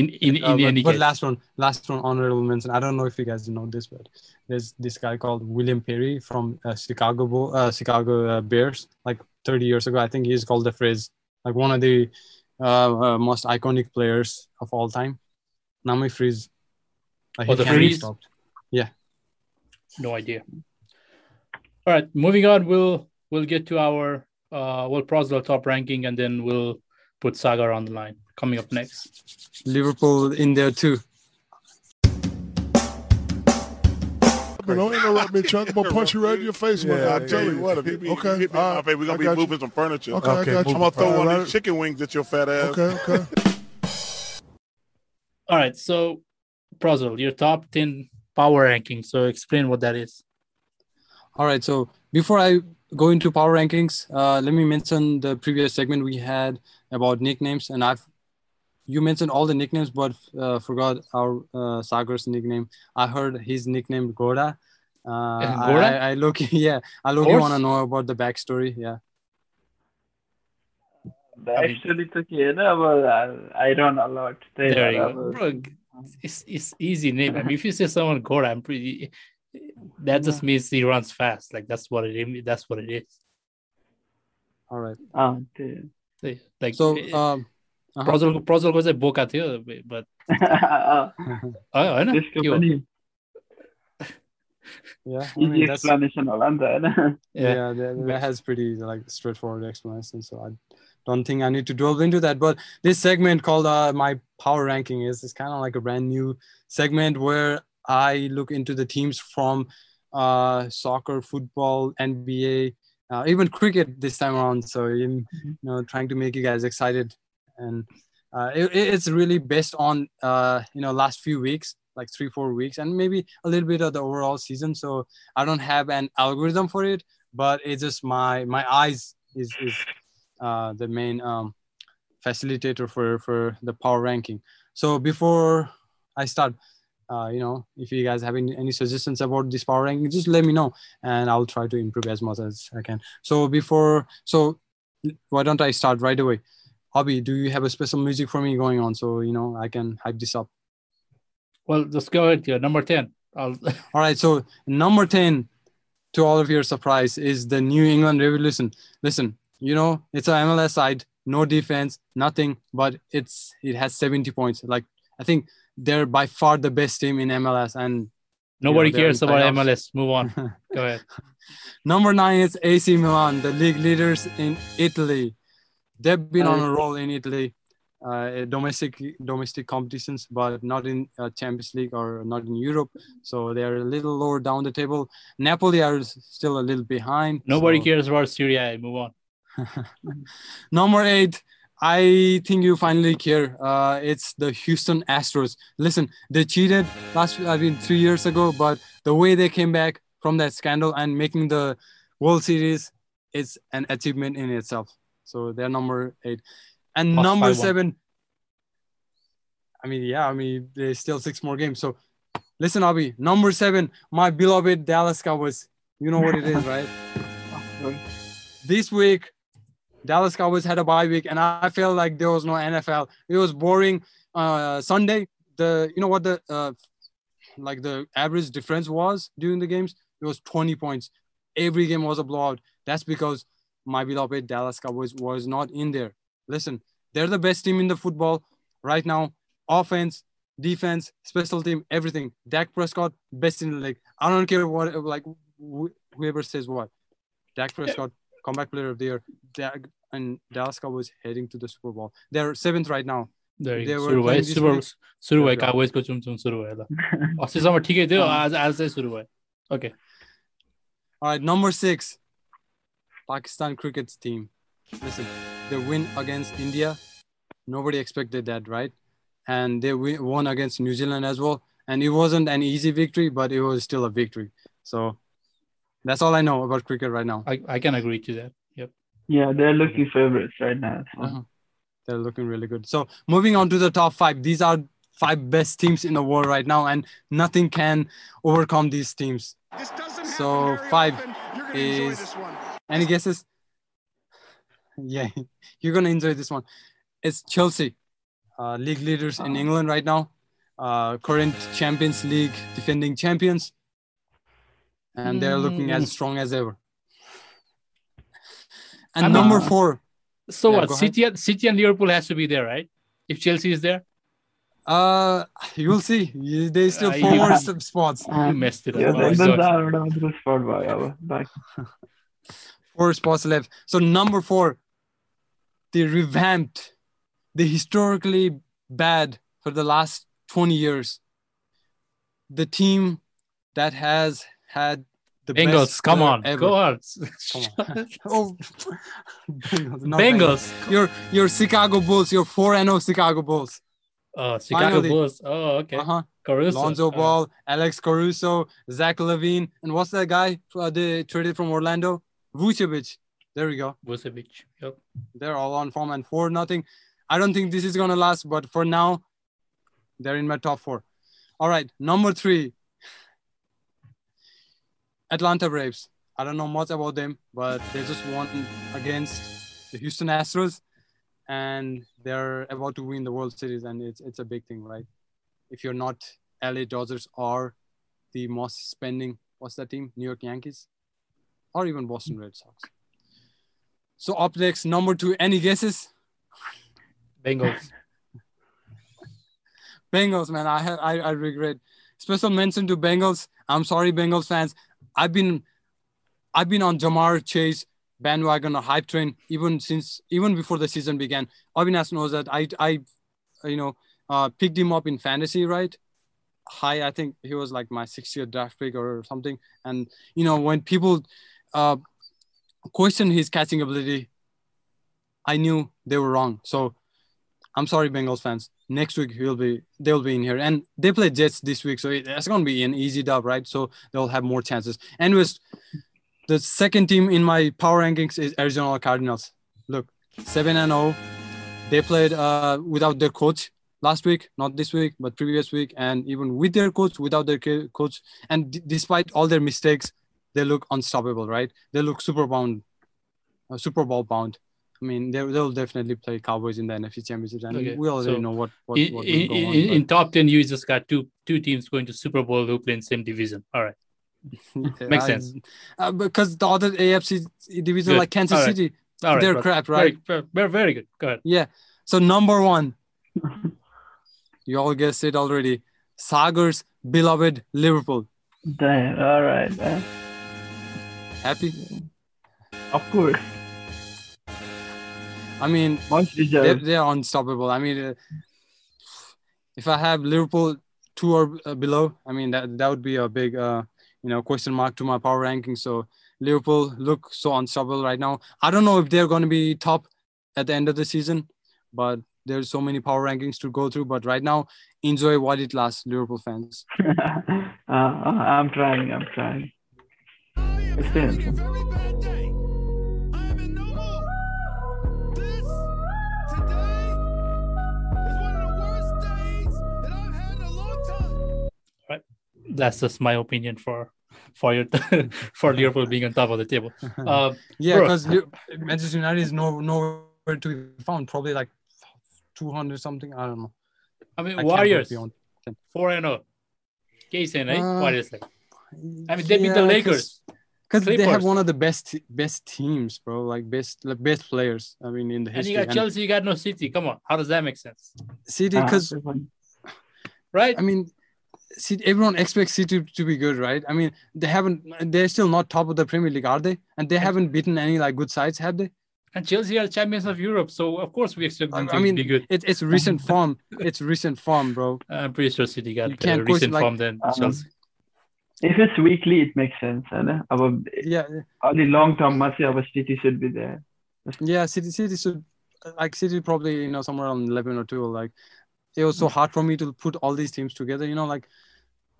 in in, in Uh, but, any but case. last one, last one, honorable mention. I don't know if you guys know this, but there's this guy called William Perry from uh, Chicago uh, Chicago uh, Bears. Like 30 years ago, I think he's called the phrase like one of the uh, uh, most iconic players of all time. Nami Freeze. Like, Oh, the Freeze? stopped. Yeah. No idea. All right, moving on. We'll we'll get to our uh we'll process our top ranking and then we'll put Sagar on the line. Coming up next. Liverpool in there too. Man, don't interrupt me, Chuck. I'm gonna punch you right in your face, man. Yeah, I tell yeah, you. what? Hit me, Okay, hit me in all right. face. We're gonna be got you. moving some furniture. Okay, I got you. I'm gonna throw All one of these chicken wings at your fat ass. Okay, okay. All right, so Prozil, your top 10 power ranking. So explain what that is. All right. So before I go into power rankings, uh, let me mention the previous segment we had about nicknames, and I've you mentioned all the nicknames, but uh, forgot our uh, Sagar's nickname. I heard his nickname Ghoda. Uh, eh, Ghoda? I, I look, yeah, I look. want to know about the backstory. Yeah. Actually, took I don't know what. There you go. Bro, it's, it's easy name. I mean, if you say someone Ghoda, I'm pretty That just means he runs fast. Like that's what it. That's what it is. All right. अँ, त्यही Like So, eh, um, uh-huh. प्रजलको प्रजलको चाहिँ बोका थियो but अँ, होइन त्यसको के हो? पनि yeah, I easy mean, that's, explanation होला नि त होइन Yeah. yeah, that, that has pretty like straightforward explanation. So I don't think I need to delve into that. But this segment called uh, my power ranking is is kind of like a brand new segment where I look into the teams from uh, soccer, football, NBA, uh, even cricket this time around. So in, you know, trying to make you guys excited, and uh, it, it's really based on uh, you know last few weeks, like three four weeks, and maybe a little bit of the overall season. So I don't have an algorithm for it, but it's just my my eyes is is uh, the main um, facilitator for for the power ranking. So before I start, uh, you know, if you guys have any, any suggestions about this power ranking, just let me know, and I'll try to improve as much as I can. So before, so why don't I start right away? Hobby, do you have a special music for me going on so you know I can hype this up? Well, just go ahead. Yeah, number ten. I'll, All right, so number 10, to all of your surprise, is the New England Revolution. Listen, you know, it's a MLS side, no defense, nothing, but it's it has 70 points. Like I think they're by far the best team in MLS. And nobody they're cares about playoffs. MLS. Move on. go ahead. number nine is AC Milan, the league leaders in Italy. They've been on a roll in Italy, uh, domestic domestic competitions, but not in uh, Champions League or not in Europe. So they're a little lower down the table. Napoli are still a little behind. Nobody so- cares about Serie A. Move on. Number eight, I think you finally care. Uh, it's the Houston Astros. Listen, they cheated last, I mean, three years ago, but the way they came back from that scandal and making the World Series, is an achievement in itself. So they're number eight. And Plus number 5-1. seven, I mean, yeah, I mean, there's still six more games. So listen, Abhi, number seven, my beloved Dallas Cowboys. You know what it is, right? this week Dallas Cowboys had a bye week, and I feel like there was no NFL. It was boring. Uh, Sunday, the you know what the uh, like the average difference was during the games? It was 20 points. Every game was a blowout. That's because my beloved Dallas Cowboys was not in there. Listen, they're the best team in the football right now. Offense, defense, special team, everything. Dak Prescott, best in the league. I don't care what like wh- whoever says what. Dak Prescott, comeback player of the year. Dak and Dallas Cowboys heading to the Super Bowl. They're seventh right now. There you They go. were सुरु भयो playing this सुरु week. सुरु भयो There we go. काबोजको चुमचुम सुरु भयो ल अस्तिसम्म ठिकै थियो आज आज चाहिँ सुरु भयो okay All right, number six, Pakistan cricket team. Listen, they win against India. Nobody expected that, right? And they wi- won against New Zealand as well. And it wasn't an easy victory, but it was still a victory. So that's all I know about cricket right now. I, I can agree to that yep Yeah, they're looking favorites right now. so. Uh-huh. They're looking really good. So moving on to the top five, these are five best teams in the world right now, and nothing can overcome these teams. This doesn't So, five often. You're gonna enjoy is- this one. Any guesses? Yeah, you're gonna enjoy this one. It's Chelsea. uh, league leaders in England right now, uh, current Champions League defending champions, and they're looking as strong as ever. And number four. So yeah, what? City. City and Liverpool has to be there, right? If Chelsea is there. Uh, you'll see. There is still uh, four spots. You messed it up. Yeah, oh, sorry. four spots left. So number four, they revamped the historically bad for the last 20 years. The team that has had the Bengals, come on, ever. go on. Come on. oh, Bengals, Bengals. Your your Chicago Bulls, your 4 and 0 Chicago Bulls. Oh, Chicago Finally. Bulls. Oh, okay. Uh-huh. Caruso. Lonzo Uh, Ball, Alex Caruso, Zach LaVine, and what's that guy uh, they traded from Orlando? Vucevic. There we go. Vucevic. Yep. They're all on form and four nothing. I don't think this is gonna last, but for now, they're in my top four. All right, number three. Atlanta Braves. I don't know much about them, but they just won against the Houston Astros, and they're about to win the World Series, and it's it's a big thing, right? If you're not LA Dodgers or the most spending, what's that team? New York Yankees, or even Boston Red Sox. So up next, number two. Any guesses? Bengals. Bengals, man. I have I, I regret. Special mention to Bengals. I'm sorry, Bengals fans. I've been I've been on Ja'Marr Chase bandwagon or hype train even since even before the season began. Avinash knows that I I you know uh, picked him up in fantasy, right? High, I think he was like my sixth year draft pick or something. And you know when people uh, question his catching ability, I knew they were wrong. So I'm sorry, Bengals fans. Next week he'll be they'll be in here, and they play Jets this week, so it- it's gonna be an easy dub, right? So they'll have more chances. Anyways, the second team in my power rankings is Arizona Cardinals. Look, seven and zero. They played uh, without their coach last week, not this week, but previous week, and even with their coach, without their coach, and d- despite all their mistakes, they look unstoppable, right? They look super bound, uh, Super Bowl bound. I mean, they they'll definitely play Cowboys in the NFC Championship, and Okay, we already so know what what, in, what in, will go on. in, but- in top 10, you just got two two teams going to Super Bowl who play in same division. All right. Makes I- sense. Uh, because the other AFC division, Good. like Kansas All right. City, All right. they're bro. crap, right? very, very, very good. Go ahead. Yeah. So number one, you all guessed it already. Sagar's beloved Liverpool. Damn, all right, man. Happy? Of course, I mean, they're, they're unstoppable. I mean, uh, if I have Liverpool two or uh, below, I mean that that would be a big, uh, you know, question mark to my power ranking. So Liverpool look so unstoppable right now. I don't know if they're going to be top at the end of the season, but there's so many power rankings to go through. But right now, enjoy what it lasts, Liverpool fans. uh, I'm trying. I'm trying. Experience. That's just my opinion for for your for Liverpool being on top of the table. Uh, Yeah, because Manchester United is no nowhere to be found. Probably like 200 something. I don't know. I mean, I Warriors beyond. four and zero. Jason, eh? Uh, Warriors. Like, I mean, they beat the Lakers. Because they have one of the best best teams, bro. Like best like best players. I mean, in the history. and you got Chelsea, you got no City. Come on, how does that make sense? City, Uh, because Right? I mean, City, everyone expects City to be good, right? I mean, they haven't. They're still not top of the Premier League, are they? And they haven't beaten any like good sides, have they? And Chelsea are champions of Europe, so of course we expect them I mean, to be good. It, it's recent form. it's recent form, bro. I'm pretty sure City got you recent like, form than um, Chelsea. If it's weekly, it makes sense. and Our, yeah. only long term, Masi, our City should be there. Yeah, City, City should like City probably you know somewhere on eleven or two. Like it was so hard for me to put all these teams together. You know, like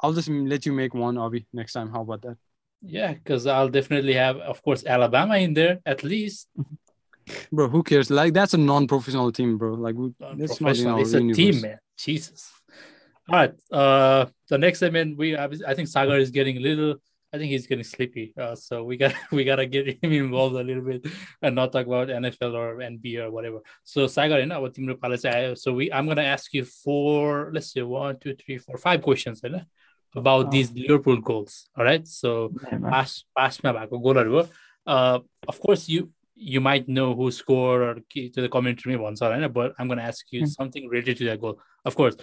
I'll just let you make one, Avi, next time. How about that? Yeah, because I'll definitely have, of course, Alabama in there at least. Bro, who cares? Like that's a non-professional team, bro. Like that's not in Professional. our It's a team, man. Jesus. All right. Uh, the next segment, we I think Sagar is getting a little. I think he's getting sleepy. Uh, so we got we gotta get him involved a little bit and not talk about NFL or NBA or whatever. So Sagarin, our team palace. So we I'm gonna ask you four, let's say one, two, three, four, five questions, right? About oh. these Liverpool goals. All right. So pass pass my back goal. Uh of course you you might know who scored or to the commentary once, all right? But I'm gonna ask you mm-hmm. something related to that goal. Of course,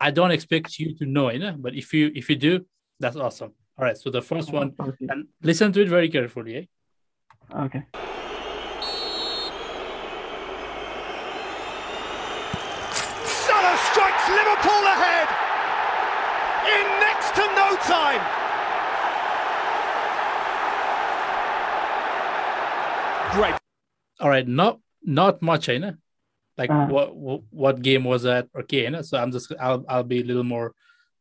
I don't expect you to know it, but if you if you do, that's awesome. All right, so the first one, okay. and listen to it very carefully. Eh? Okay. Salah strikes Liverpool ahead in next to no time. Great. All right, not not much, eh? Like uh, what what game was that? Okay, eh? so I'm just I'll I'll be a little more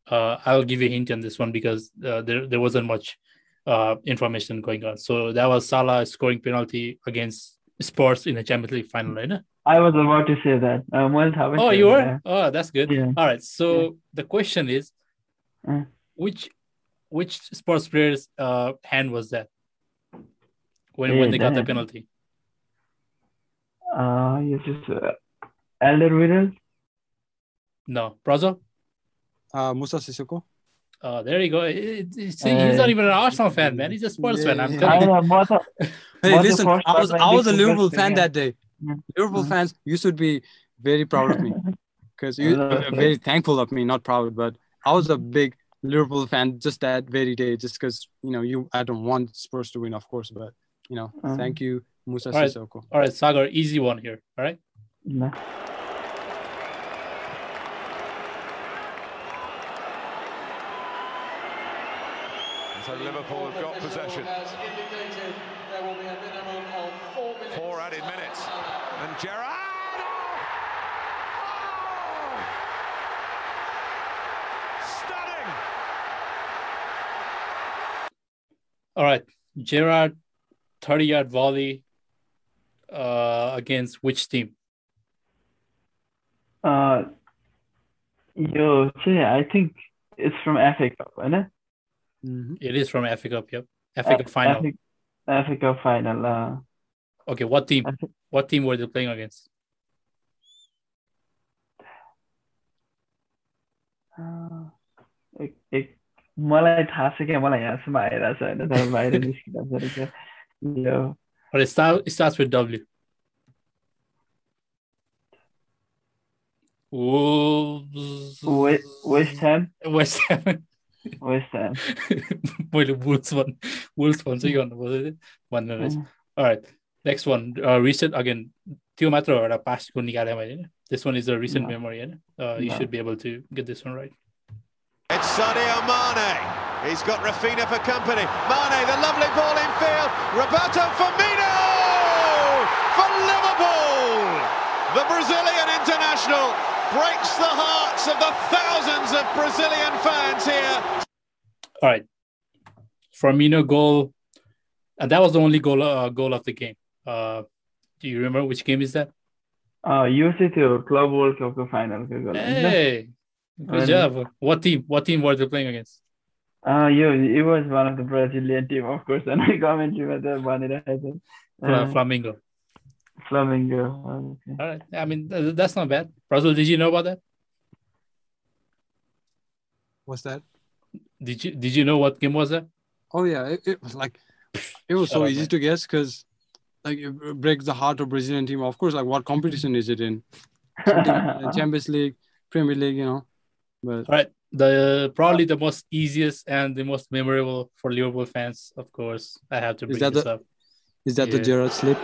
uh, I'll give you a hint on this one because uh, there there wasn't much uh, information going on. So that was Salah scoring penalty against Spurs in the Champions League final, right? I was about to say that. Um, I. Oh, you were. Oh, that's good. Yeah. All right. So yeah. the question is, uh. which which sports player's uh, hand was that when when they got the penalty? Uh, it's just uh, Alderweireld? No, Brazo. Uh, Moussa Sissoko. Uh, there you go. It- it- see, he's not even an Arsenal fan, man. He's a Spurs fan. I'm Yeah. telling I know, most of- Hey, Was listen, I was I I was a Liverpool Liverpool fan fan. that day. Yeah. Liverpool Mhm. fans, you should be very proud of me because you Uh, uh, very thankful of me, not proud. But I was a big Liverpool fan just that very day, just because you know you. I don't want Spurs to win, of course, but you know, Uh-huh. thank you, Moussa All right. Sissoko. All right, Sagar, easy one here. All right. No. So Liverpool have got possession. there will be a minimum Four, four added minutes. And Gerrard! All right, Gerrard, thirty-yard volley uh, against which team? Uh, yo, yeah, I think it's from FA Cup, isn't it? Mhm. It is from FA Cup. Yep, FA Cup Uh, final. FA, FA Cup final. Uh, Okay, what team? FA What team were they playing against? uh, एक एक मलाई थाहा छ क्या मलाई यहाँसम्म आइरहेको छ होइन तर बाहिर निस्किरहेको छ क्या यो Or it, start, it starts with W. Wolves. Way- waste Ham West Ham. Waste Ham मैले वुल्स भन् वुल्स भन्छ कि भन्नुपर्छ भन्नु रहेछ Mm. alright next one uh, recent again त्यो मात्र हो एउटा पास्टको निकालेँ मैले होइन this one is a recent No. memory होइन uh, you No. should be able to get this one right It's Sadio Mane. He's got Rafinha for company. Mane, the lovely ball in field. Roberto Firmino for Liverpool. The Brazilian international breaks the hearts of the thousands of Brazilian fans here. All right, Firmino goal, and that was the only goal uh, goal of the game. Uh, do you remember which game is that? Uh, Club World Cup final. Hey, good job. What team? What team were they playing against? Uh, you, it was one of the Brazilian team, of course, and I comment you the one that has uh, Flamengo. Flamengo. Uh, oh, okay. All right. I mean, that's not bad. Russell, did you know about that? What's that? Did you did you know what game was that? Oh yeah, it, it was like it was so easy man. to guess because like it breaks the heart of Brazilian team. Of course, like what competition is it in? Champions League, Premier League, you know. But All right, the probably the most easiest and the most memorable for Liverpool fans, of course. I have to bring this the, up. Is that yeah. the Gerrard slip?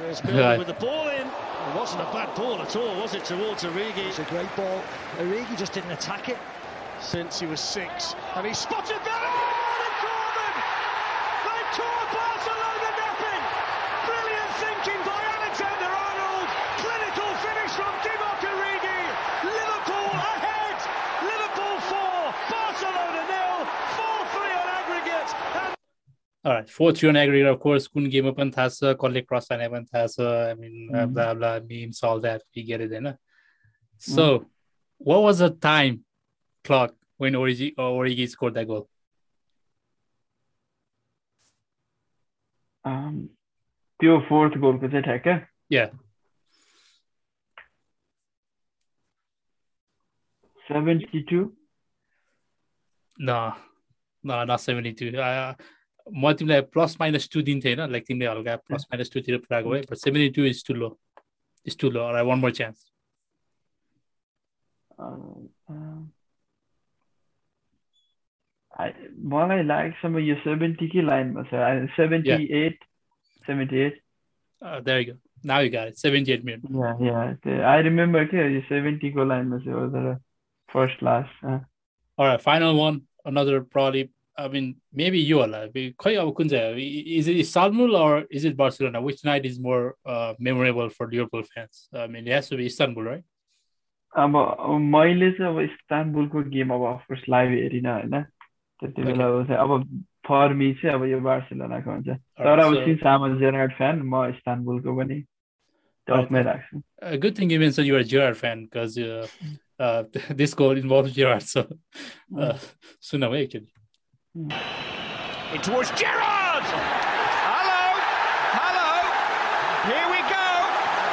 There's Right. With the ball in. It wasn't a bad ball at all, was it, towards Origi? It's a great ball. Origi just didn't attack it. Since he was six. And he spotted that! Oh, they've Corbin! They've tore Barcelona napping! Brilliant thinking by Alexander Arnold! Clinical finish from Divock Origi! Liverpool ahead! Liverpool 4, Barcelona nil, 4-3 on aggregate. And All right, four three on aggregate, of course. कुन गेममा पनि थाहा छ कसले cross हाने पनि थाहा छ I mean, uh, Mhm. blah blah memes, all that. We get it, होइन? So, what was the time clock when Origi or Origi scored that goal? Um, त्यो फोर्थ गोलको चाहिँ ठ्याक्क Yeah. Seventy two No, no, not 72. Uh, म तिमीलाई plus minus two दिन्थेँ होइन like तिमीले हल्का plus minus टूतिर पुऱ्याएको भए but seventy two is too low is too low I one more chance मलाई लागेकोसम्म यो सेभेन्टीकै लाइनमा छ seventy eight seventy eight there you go now you got it 78 minute I remember के यो सेभेन्टीको लाइनमा छ तर first last Alright, final one. Another probably. I mean, maybe you all. खै अब कुन चाहिँ is it Istanbul or is it Barcelona? Which night is more uh, memorable for Liverpool fans? I mean, it has to be Istanbul, right? अब मैले चाहिँ अब इस्तानबुलको game अब अफकोर्स लाइभ हेरिनँ होइन त्यति बेला अब फर मी चाहिँ अब यो बार्सिलोनाको हुन्छ तर अब सिन्स आम जेरार्ड फ्यान म इस्तानबुलको पनि टपमै राख्छु A good thing you mentioned you're a Gerrard fan because uh, uh, this goal involves Gerrard. Mm. In towards Gerrard! Hello! Hello! Here we go!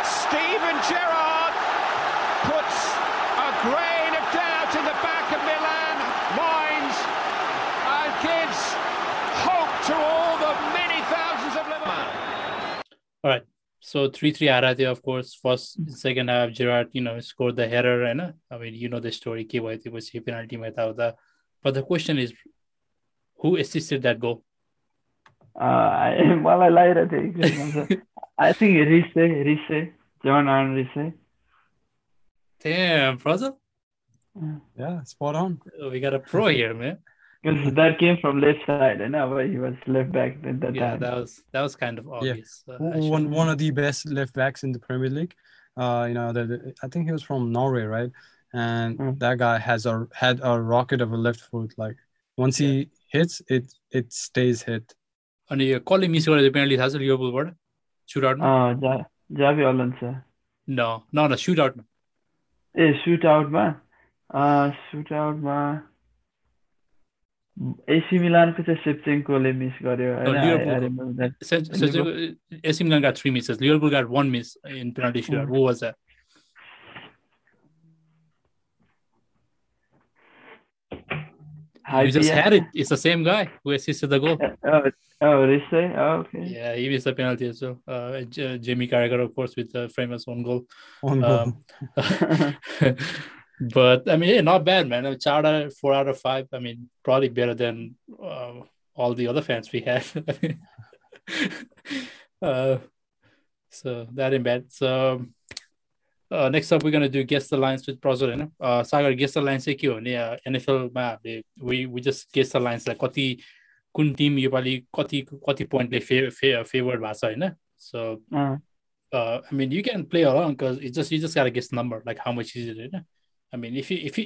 Steven Gerrard puts a grain of doubt in the back of Milan minds and gives hope to all the many thousands of Liverpool. All right. So 3 3 Aradia, of course, first second half, Gerrard, you know, scored the header. And uh, I mean, you know the story, KYT was penalty without that. But the question is, who assisted that goal? Uh, well, I lied. I think, I think Riise, Riise, John Arne Riise. Damn, brother. Yeah, spot on. Oh, we got a pro here, man. Because that came from left side, and now he was left back at that yeah, time. that was that was kind of obvious. Yeah. Uh, one one of the best left backs in the Premier League. Uh, you know, the, I think he was from Norway, right? And mm. that guy has a had a rocket of a left foot. Like once yeah. he hits, it it stays hit. अनि यो कसले miss गरेको penalty थाहा छ लिभरपुलबाट suit आउटमा जाभि allowance न न न suit आउटमा ए suit आउटमा सुट आउटमा एसी मिलानको चाहिँ सेप्चेङ्कोले मिस गर्यो AC Milan got three misses Liverpool got one miss in penalty shoot out was that penalty shootout. Who was that? You just had it. It's the same guy who assisted the goal. Oh, oh, Riise? Oh, okay. Yeah, he missed the penalty as well. Uh, J- Jamie Carragher, of course, with the famous one goal. On goal. Um, but I mean, yeah, not bad, man. It's out of four out of five. I mean, probably better than uh, all the other fans we had. uh, so that ain't bad. So uh, next up, we're gonna do guess the lines with Prozor. होइन uh, Sagar guess the lines चाहिँ के हो भने एनएफएलमा हामीले we we just guess the lines like कति कुन Tim योपालि कति कति पोइन्टले फे फे फेभर्ड भएको छ होइन सो अँ, uh, I mean, you can play along because it's just you just gotta guess the number, like how much is it? You know? I mean, if you if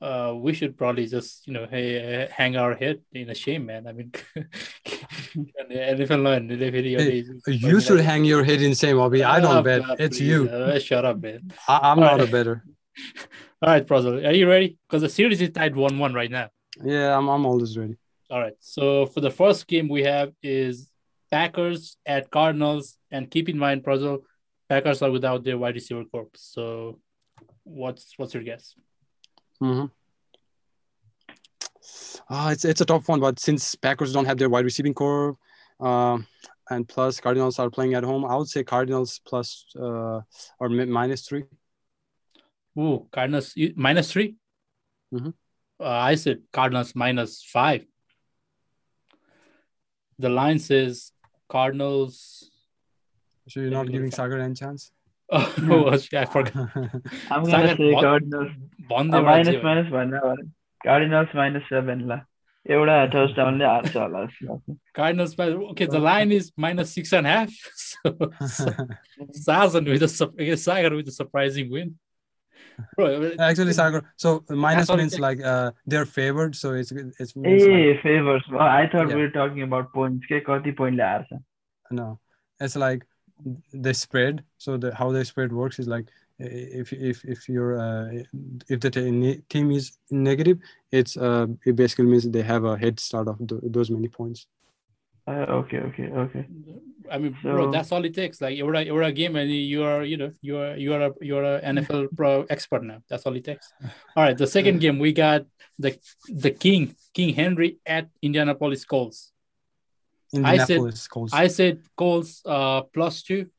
you if you win, uh, we should probably just you know hey, hang our head in a shame, man. I mean, and if I learn, if Hey, You should hang your head in shame, hobby. I don't bet. It's you. Uh, shut up, man. I, I'm All not a better. All right, Prozor, are you ready? Because the series is tied one-one right now. Yeah, I'm I'm always ready. All right. So for the first game we have is Packers at Cardinals, and keep in mind, Prozor, Packers are without their wide receiver corps. So, what's what's your guess? Hmm Ah, it's it's a tough one, but since Packers don't have their wide receiving core, uh, and plus Cardinals are playing at home, I would say Cardinals plus uh, or mi- minus three. Ooh, Cardinals you- minus 3 Mhm. Uh, I said Cardinals minus five. The line says Cardinals. So you're not giving Sagar any chance. oh I forgot i'm going to get the coordinates -- bhanera Cardinals minus seven ल एउटा टचडाउनले हार्छ होला Cardinals okay okay, the line is six and half surgeon with Sagar with surprising win Bro, actually, Sagar, so minus means like uh, they're favored, so it's it's. Hey, like, favors. Well, I thought we were talking about points. No, it's like the spread. So the how the spread works is like if if if you're uh, if the team is negative, it's uh it basically means they have a head start of th- those many points. Uh, okay, okay, okay. I mean, bro, that's all it takes. Like you're a, you're a game, and you are, you know, you are you are a you're a NFL pro expert now. That's all it takes. All right, the second game we got the the King King Henry at Indianapolis Colts. I said- Colts. I said Colts uh plus two.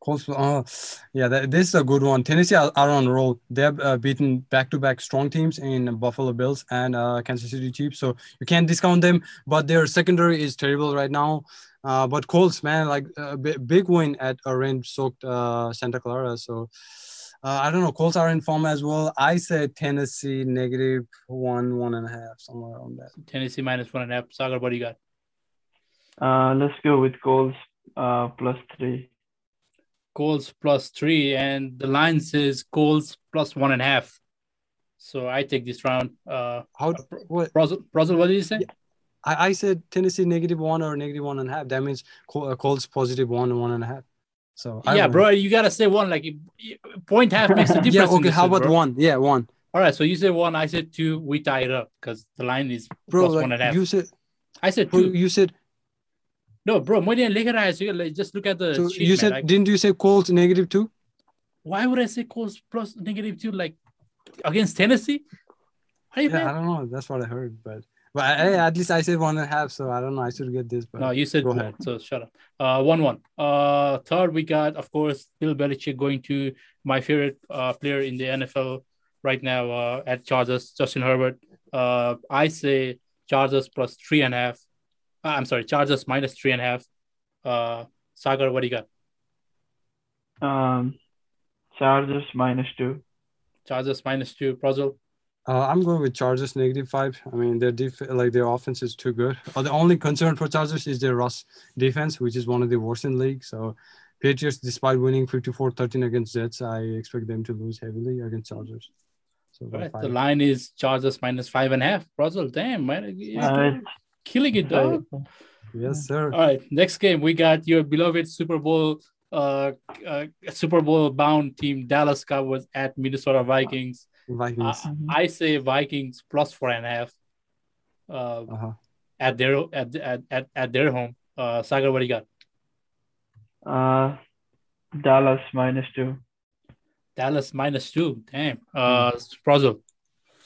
Colts. Oh, yeah, that, this is a good one. Tennessee are, are on roll. They have uh, beaten back-to-back strong teams in Buffalo Bills and uh, Kansas City Chiefs, so you can't discount them. But their secondary is terrible right now. Uh, but Colts, man, like a big win at a rain-soaked uh, Santa Clara. So uh, I don't know. Colts are in form as well. I said Tennessee negative one, one and a half, somewhere around that. Tennessee minus one and a half. Sagar, what do you got? Uh, let's go with Colts uh, plus three. Colts plus three, and the line says Colts plus one and a half. So I take this round. Uh, How? What? Brazil, Brazil, what did you say? I, I said Tennessee negative one or negative one and a half. That means Col- uh, Colts positive one and one and a half. So I yeah, win. bro, you gotta say one. Like point half makes a difference. yeah. Okay. How about bro. one? Yeah, one. All right, so you said one, I said two. We tie it up because the line is Bro, plus like, one and a half. you said. I said two. you said. No, bro, more than लेकर आया so like, just look at the So sheet, you man. said. Like, Didn't you say Colts negative two? why would I say Colts plus negative two like against Tennessee? How you Yeah, I man? don't know. That's what I heard, but but I, at least I said one and a half. So I don't know. I should get this. But No, you said go one, ahead. so shut up. Uh, one one. Uh, third we got, of course, Bill Belichick going to my favorite uh player in the NFL right now uh, at Chargers, Justin Herbert. Uh, I say Chargers plus three and a half. Uh, I'm sorry, Chargers minus three and a half. Uh, Sagar, what do you got? Um, Chargers minus two. Chargers minus two. Brazil. Uh, I'm going with Chargers negative five. I mean, their def- like their offense is too good. Uh, the only concern for Chargers is their Russ defense, which is one of the worst in the league. So, Patriots, despite winning 54-13 against Jets, I expect them to lose heavily against Chargers. So, right, the line is Chargers minus five and a half. Brazil, damn man, Uh, killing it, dog. yes, sir. All right, next game we got your beloved Super Bowl, uh, uh Super Bowl bound team Dallas Cowboys at Minnesota Vikings. Vikings. Uh, I say Vikings plus four and a half. Uh, Uh-huh. at their at at at, at their home. Uh, Sagar, what do you got? Uh, Dallas minus two. Dallas minus two. Damn. Uh, Brazil.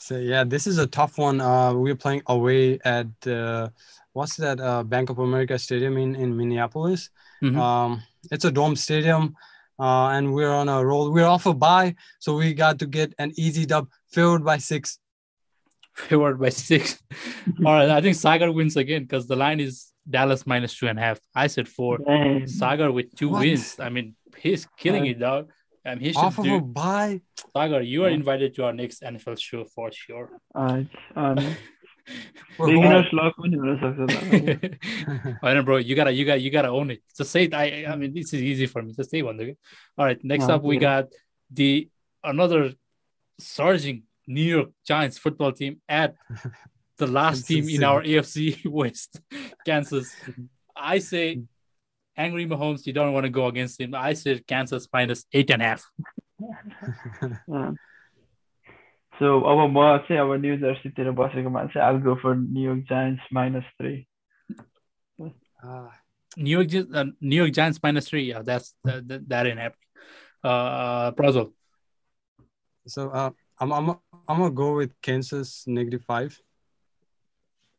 So yeah, this is a tough one. Uh, we're playing away at uh, what's that? Uh, Bank of America Stadium in in Minneapolis. Mhm. Um, it's a dome stadium, uh, and we're on a roll. We're off a bye, so we got to get an easy dub, favored by six. Favored by six. All right, I think Sagar wins again because the line is Dallas minus two and a half. I said four. Damn. Sagar with two What? wins. I mean, he's killing Uh, it, dog. And he should off do, of a bye. Sagar, you are invited to our next NFL show for sure. Uh, um, I know, bro. You gotta, you gotta, you gotta own it. Just say it. I, I mean, this is easy for me. Just say one. Okay? All right. Next up, we yeah. got the another surging New York Giants football team at the last team in our AFC West, Kansas. I say angry Mahomes, you don't want to go against him. I said Kansas minus eight and a half. So oh, our more boss, our new jersey team boss recommends. I'll go for New York Giants minus three. Uh, New York, uh, New York Giants minus three. Yeah, that's that, that, that ain't happening. Uh, Prazo. So uh, I'm I'm I'm gonna go with Kansas negative five.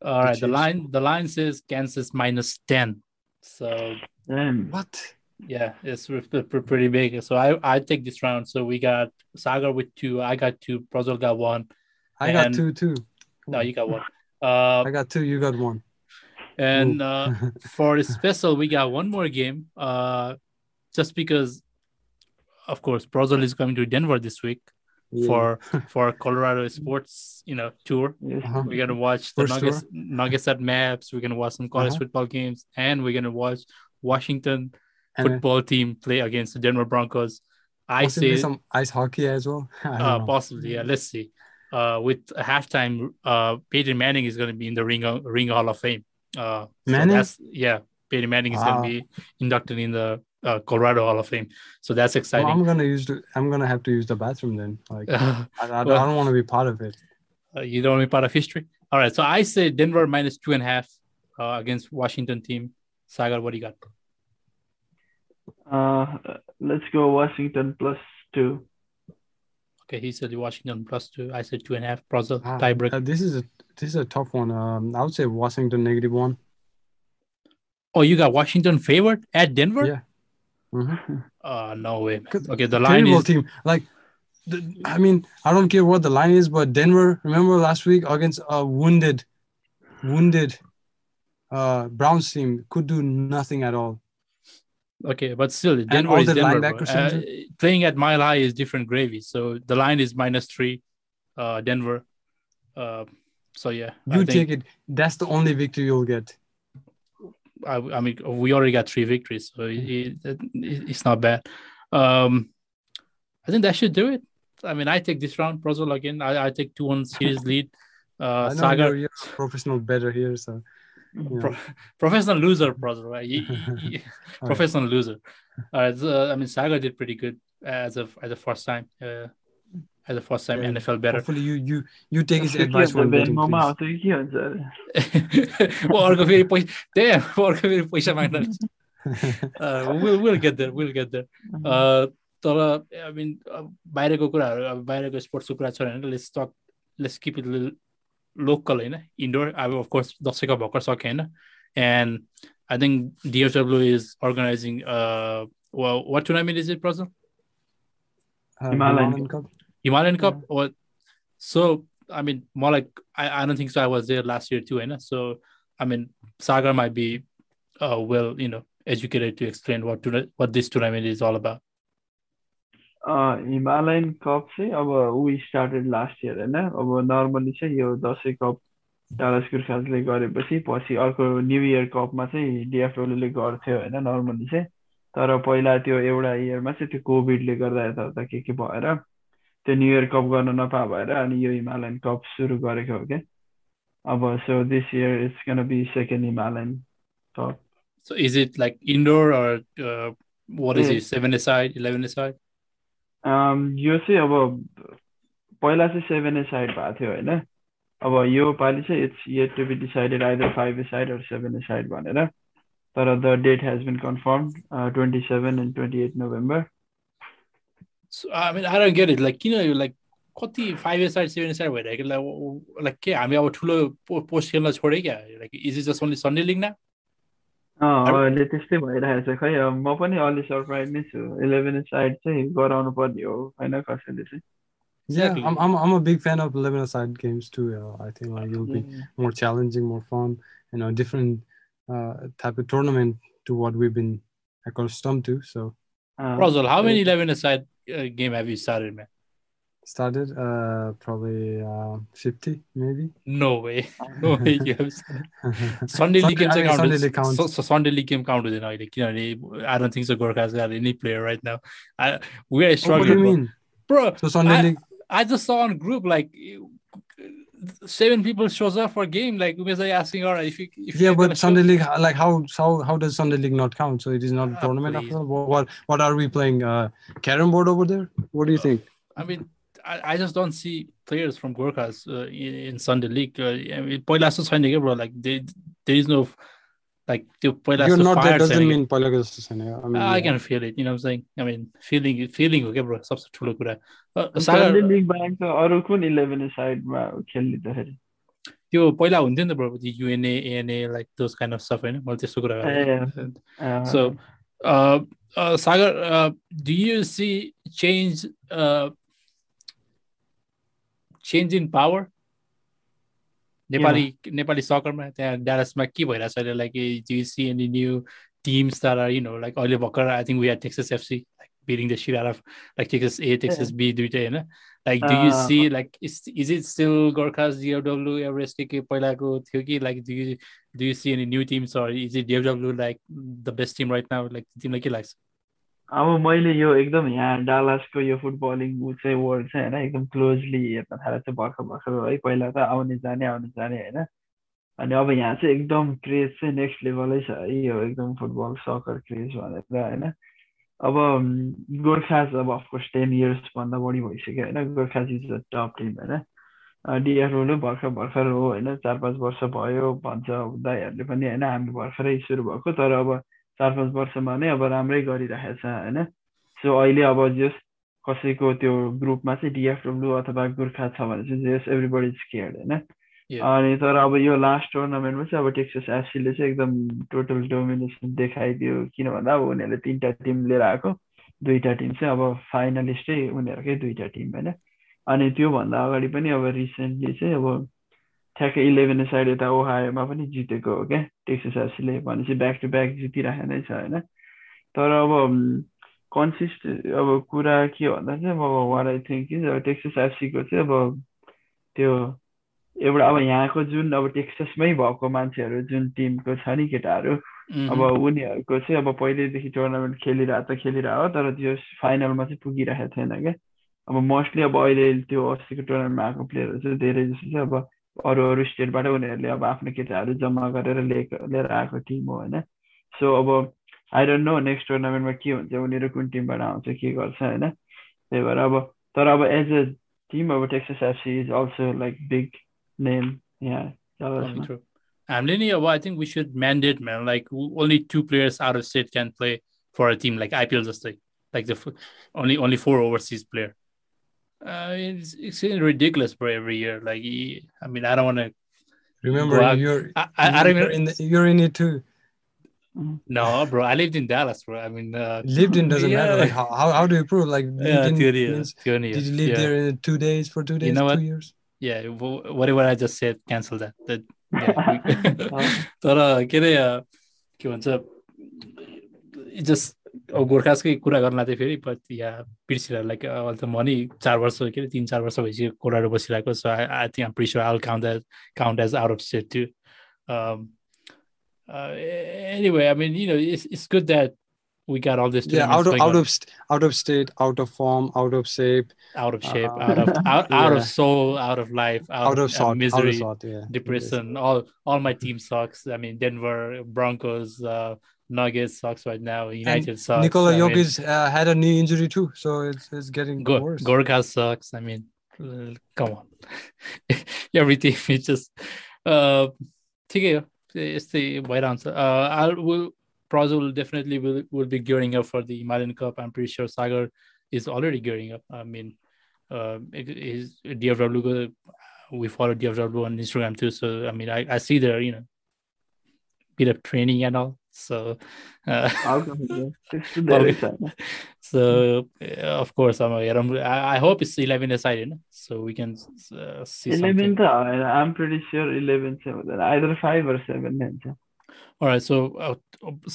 All the right, Chiefs. the line the line says Kansas minus ten. So Damn. What? yeah, it's pre- pre- pre- pretty big. So I I take this round. So we got Sagar with two. I got two. Brazil got one. I got two too. No, you got one. Uh, I got two. You got one. and uh, for the special, we got one more game. Uh, just because, of course, Brazil is coming to Denver this week Yeah. for for Colorado sports, you know, tour. Yes. Uh-huh. We're gonna watch the First Nuggets, Nuggets at maps. We're gonna watch some college Uh-huh. football games, and we're gonna watch Washington And, uh, football team play against the Denver Broncos. I say some ice hockey as well. Uh, possibly, yeah. Let's see. Uh, with a halftime, uh, Peyton Manning is gonna be in the Ring Ring Hall of Fame. Uh, so Manning? that's yeah. Peyton Manning is Wow. gonna be inducted in the uh, Colorado Hall of Fame. So that's Well, exciting. I'm gonna use the. I'm gonna have to use the bathroom then. Like I, Uh, I, don't- Well- I don't want to be part of it. you don't want to be part of history. All right, so I say Denver minus two and a half. uh, against Washington team. Sagar, what do you got? Uh, let's go Washington plus two. Okay, he said Washington plus two. I said two and a half. Brazil Ah, tiebreak. uh, this is a this is a tough one. Um, I would say Washington negative one. oh, you got Washington favored at Denver? Yeah. Mhm. Uh, no way. man. Okay, the line Terrible is team. Like, the, I mean, I don't care what the line is, but Denver. Remember last week against a wounded, wounded, uh, Browns team could do nothing at all. Okay, but still, Denver all is the Denver. Uh, playing at Mile High is different gravy. So the line is minus three, uh, Denver. Uh, so yeah, I You think- take it. That's the only victory you'll get. I, I mean, we already got three victories, so it, it, it's not bad. Um, I think that should do it. I mean, I take this round, Brazil again. I, I take two one series lead. Uh, I know Saga, you're, you're a professional better here, so you know. pro- professional loser, Brazil, right? You- you- you- All right. professional loser. All right, so, I mean, Saga did pretty good as of as a first time, uh, as a first time Yeah, NFL better. Hopefully you you you take his के advice हुन्छ when betting, बेङ्गलोरमा please. आउँछ कि के हुन्छ अरे वो अर्को फेरि पैसा त्यही अर्को फेरि पैसा माग्न uh, we'll, we'll get there we'll get there uh, तर आई मिन बाहिरको कुराहरू अब बाहिरको स्पोर्ट्सको कुरा छ होइन let's talk let's keep it local, you know, indoor. I will, of course, Doksika Bokarsok, you know, and I think DFW is organizing. Uh, well, what tournament is it, Brazil? Uh, Himalayan, Cup. Himalayan Cup, yeah. or so. I mean, more like I, I don't think so. I was there last year too, and. So I mean, Sagar might be uh, well, you know, educated to explain what to, what this tournament is all about. Himalayan Cup चाहिँ अब ऊ started last year होइन? अब normally चाहिँ यो Dashain Cup Dallas गुर्खाजले गरेपछि पछि अर्को न्यु इयर कपमा चाहिँ डिएफडब्ल्यूले गर्थ्यो होइन? नर्मली चाहिँ। तर पहिला त्यो एउटा इयरमा चाहिँ त्यो कोभिडले गर्दा यताउता के के भएर त्यो न्यु इयर कप गर्न नपा भएर अनि यो हिमालयन कप सुरु गरेको हो क्या? अब so this year it's gonna be second Himalayan Cup. So is it like indoor or uh, what is Yeah. it? Seven aside 11 aside? Um, यो चाहिँ अब पहिला चाहिँ सेभेन ए साइड भएको थियो होइन। अब यो पालि चाहिँ it's yet to be decided either five a side or seven a side भनेर। तर the date has been confirm twenty seven and twenty eight November like किन यो like कति फाइभ aside सेभेन aside भइरहेको? लाइक लाइक के? हामी अब ठुलो पोस्ट खेल्न छोड्यो क्या? Like is is just only Sunday ना अहिले त्यस्तै भइरहेको छ खै अब म पनि अलि सरप्राइज नै छु इलेभेन साइड चाहिँ गराउनु पर्ने हो होइन कसैले चाहिँ Yeah. I'm, I'm I'm a big fan of 11 aside games too. Uh, I think like you'll be more challenging, more fun, you know, different uh, type of tournament to what we've been accustomed to. So uh, Rosal, how many 11 aside uh, game have you started man started uh probably uh 50 maybe. No way. No way you have sunday league games I count so, so sunday league game count you know i don't think so gorka's got any player right now. I we are struggling what do you bro. mean? bro so sunday I, league i just saw on group like seven people shows up for a game like we were asking all right if you if yeah but sunday league uh, like how how how does sunday league not count? So it is not a tournament after all? what what are we playing uh carom board over there? What do you uh, think? I mean, I, I just don't see players from Gorkha's uh, in, in Sunday League. पहिला जस्तो छैन क्या bro like there is no like त्यो पहिला जस्तो fire छैन मिन पहिलाको जस्तो छैन I mean I can feel it you know what I am saying I mean feeling feeling हो के ब्रो सबसे ठूलो कुरा सागर लीग बाहेक त अरु कुन 11 साइडमा खेल्ने त फेरि त्यो पहिला हुन्थ्यो नि त bro UNA ANA like those kind of stuff हैन मैले त्यस्तो कुरा so Sagar do you see change uh, do you see change, uh, change in power? Nepali Nepali सकरमा त्यहाँ डालसमा के भइरहेको छ अहिले like do you see any new teams that are you know like अहिले भर्खर I think we had Texas FC like beating the shit out of like Texas A Texas B दुइटै होइन like do you Uh, see like is, is it still Gorkhas DFW Everest के पहिलाको थियो कि like do you do you see any new teams or is it DFW like the best team right now like तिमीलाई के लाग्छ अब मैले यो एकदम यहाँ डालासको यो फुटबलिङ ऊ चाहिँ वर्ल्ड चाहिँ होइन एकदम क्लोजली हेर्न थालेको चाहिँ भर्खर भर्खर है पहिला त आउने जाने आउने जाने होइन। अनि अब यहाँ चाहिँ एकदम क्रेज चाहिँ नेक्स्ट लेभलै छ है यो एकदम फुटबल सकर क्रेज भनेर होइन। अब गोर्खाज अब अफकोर्स टेन इयर्सभन्दा बढी भइसक्यो होइन Gorkhas is a top team होइन। डिएफडब्लु भर्खर भर्खर हो होइन चार पाँच वर्ष भयो भन्छ दाईहरूले पनि होइन हामी भर्खरै सुरु भएको तर अब चार पाँच वर्षमा नै अब राम्रै गरिरहेछ होइन? सो अहिले अब जस कसैको त्यो ग्रुपमा चाहिँ डिएफडब्लु अथवा गोर्खा छ भने चाहिँ जस एभ्रिबडी स्केयर्ड होइन. अनि तर अब यो लास्ट टुर्नामेन्टमा चाहिँ अब टेक्सस एफसीले चाहिँ एकदम टोटल डोमिनेसन देखाइदियो किन भन्दा अब उनीहरूले तिनवटा टिम लिएर आएको। दुईवटा टिम चाहिँ अब फाइनलिस्टै उनीहरूकै दुईवटा टिम होइन? अनि त्योभन्दा अगाडि पनि अब रिसेन्टली चाहिँ अब ठ्याक्कै इलेभेन साइड यता ओहायोमा पनि जितेको हो क्या टेक्सस एफसीले भनेपछि ब्याक टु ब्याक जितिरहेको नै छ होइन तर अब कन्सिस्ट अब कुरा के भन्दा चाहिँ अब वाट आई थिङ्क कि अब टेक्सस एफसीको चाहिँ अब त्यो एउटा अब यहाँको जुन अब टेक्ससमै भएको मान्छेहरू जुन टिमको छ नि केटाहरू Mhm. अब उनीहरूको चाहिँ अब पहिल्यैदेखि टुर्नामेन्ट खेलिरहेको त खेलिरहेको हो तर त्यो फाइनलमा चाहिँ पुगिरहेको थिएन क्या अब मोस्टली अब अहिले त्यो अस्तिको टुर्नामेन्टमा आएको प्लेयरहरू चाहिँ धेरै जस्तो चाहिँ अब अरू अरू स्टेटबाट उनीहरूले अब आफ्नो केटाहरू जम्मा गरेर लिएको लिएर आएको टिम हो होइन। सो अब आई डोन्ट नो नेक्स्ट टुर्नामेन्टमा के हुन्छ उनीहरू कुन टिमबाट आउँछ के गर्छ होइन। त्यही भएर अब तर अब एज अ टिम अब Texas FC is also like big name यहाँ. हामीले नि अब I think we should mandate man like only two players out of state can play for a team like IPL जस्तै like the only only four overseas player it's it's ridiculous bro every year like i mean i don't want to Remember, Go out. you're I, I, I don't you're even, in the, you're in it too. no bro i lived in dallas bro i mean uh, Lived in doesn't matter. yeah. Like how, how how do you prove? Like lived yeah, in त्यो नि हो, means- त्यो नि हो, did you live yeah. there in two days for two days, know two what? years? yeah wh- whatever i just said cancel that that yeah, we- तर के अरे अ, के भन्छ जस्ट अब गोर्खासकै कुरा गर्न लाग्थ्यो फेरि बट या बिर्सिरहेको लाइक अहिले त म नि चार वर्ष के अरे तिन चार वर्ष भइसक्यो कोराडो बसिरहेको सो आई आई थिङ्क आम प्रिसर आल count as count as out of state to anyway, I mean, you know, it's, it's good that we got all this Yeah, out tournaments of going out on. of st- out of state, out of form, out of shape, out of shape, Uh, out of out, out yeah. of soul, out of life, out, out of uh, sort, out misery, of sort. Yeah, depression. All all my team sucks. I mean, Denver Broncos, uh, Nuggets sucks right now. United and sucks. Nikola Jokic uh, had a knee injury too, so it's it's getting Go- worse. Gorka sucks. I mean, uh, come on, every team is just. Uh, it's the right answer. Uh, I will. brazil will definitely will, will be gearing up for the Milan Cup. I'm pretty sure Sagar is already gearing up. I mean, uh, it, is Lugo. We follow DFW on Instagram too, so I mean, I, I see there, you know bit of training and all So, uh, त्यस्तो धेरै छैन so uh, of course I'm, I'm I I hope it's 11 aside, you know, so we can uh, see eleven something. त होइन आइम pretty sure eleven चाहिँ हुँदैन either five अर seven नै हुन्छ All right, so uh,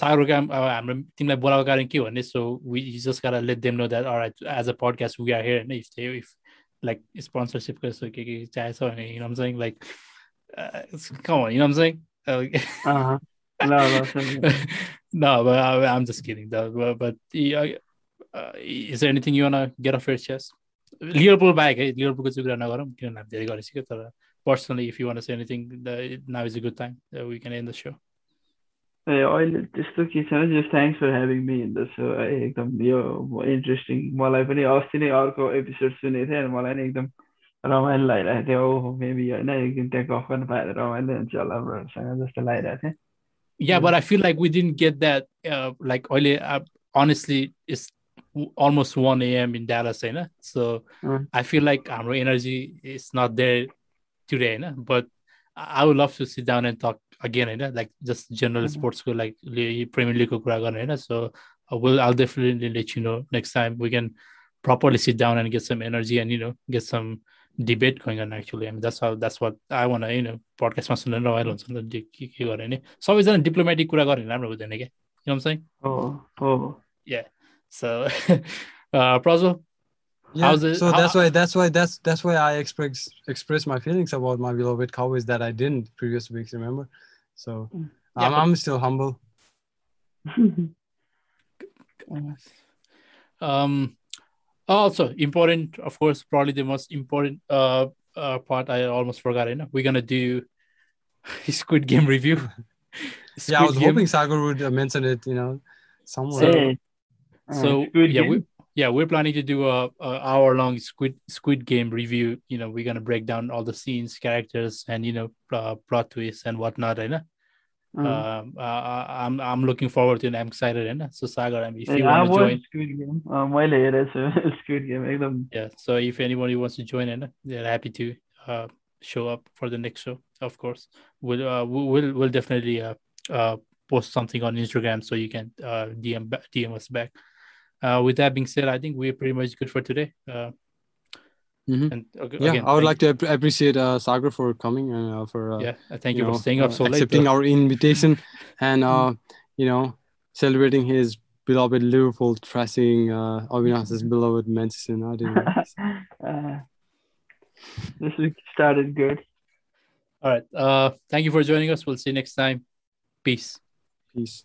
सागरको हाम- अब हाम्रो तिमीलाई बोलाएको कारण के भन्ने so we you just gotta let them know that all right as a podcast we are here and if they if like sponsorship को so के के चाहिएको छ भने you know what I'm saying like uh, it's- come on you know what I'm saying uh, अहँ। ल ल सुन्नु। no but I, I'm just kidding though but, but yeah, uh, is there anything you wanna get off your chest Liverpool बाहेक है लिभरपुलको चाहिँ कुरा नगरौँ किनभने हामी धेरै गरिसक्यो तर personally if you one say anything now is a good time we can and the so ए अहिले त्यस्तो के छैन just thanks for having me in the so है एकदम यो इन्ट्रेस्टिङ मलाई पनि अस्ति नै अर्को एपिसोड सुनेको थिएँ अनि मलाई नि एकदम रमाइलो लागिरहेको थियो ओहो मेबी होइन एक दिन त्यहाँ गफ गर्न पाएर रमाइलो हुन्छ होला ब्रोहरूसँग जस्तो लागिरहेको थियो yeah, but I feel like we didn't get that. Uh, like early, uh, honestly, it's almost 1 a.m. in Dallas, you know? So Mm. I feel like our energy is not there today, you know? but I would love to sit down and talk again, you know? like just general Mhm. sports, ko, like Premier League. you know? So I will, I'll definitely let you know next time we can properly sit down and get some energy and, you know, get some debate going on actually. I mean, that's how, that's what I want to, you know, podcast मा सुनेर रमाइलो हुन्छ नि त के के गर्ने सबैजना डिप्लोमेटिक कुरा गर्ने राम्रो हुँदैन क्या you know what I'm saying? हो हो So, uh, Prazo, Yeah, How's it- so how- that's why that's why that's that's why I express express my feelings about my beloved Cowboys that I didn't previous weeks. Remember, so Yeah, I'm, but- I'm still humble. um, also important, of course, probably the most important uh, uh part I almost forgot. You know, we're gonna do Squid Game review. yeah, I was Game. hoping Sagar would uh, mention it. You know, somewhere. Hey, So yeah, Game? we yeah, we're planning to do a, a hour long Squid Squid Game review. You know, we're gonna break down all the scenes, characters, and you know, uh, plot twists and whatnot. Right? Uh-huh. Uh, uh, uh, I'm I'm looking forward to it. I'm excited and so Sagar, I mean, if you yeah, want to join Squid Game, uh, Squid Game, yeah. So if anybody wants to join in, they're happy to uh, show up for the next show. Of course, we'll uh, we'll we'll definitely uh, uh, post something on Instagram so you can uh, DM DM us back. Uh, with that being said, I think we're pretty much good for today. Uh, Mhm. and okay, Yeah, I would thank- like to appreciate uh, Sagar for coming and uh, for uh, yeah, uh, thank you, for know, staying up uh, so late. accepting though. our invitation and uh, you know celebrating his beloved Liverpool trashing uh, Avinash's beloved Manchester United. uh, this week started good. All right. Uh, thank you for joining us. We'll see you next time. Peace. Peace.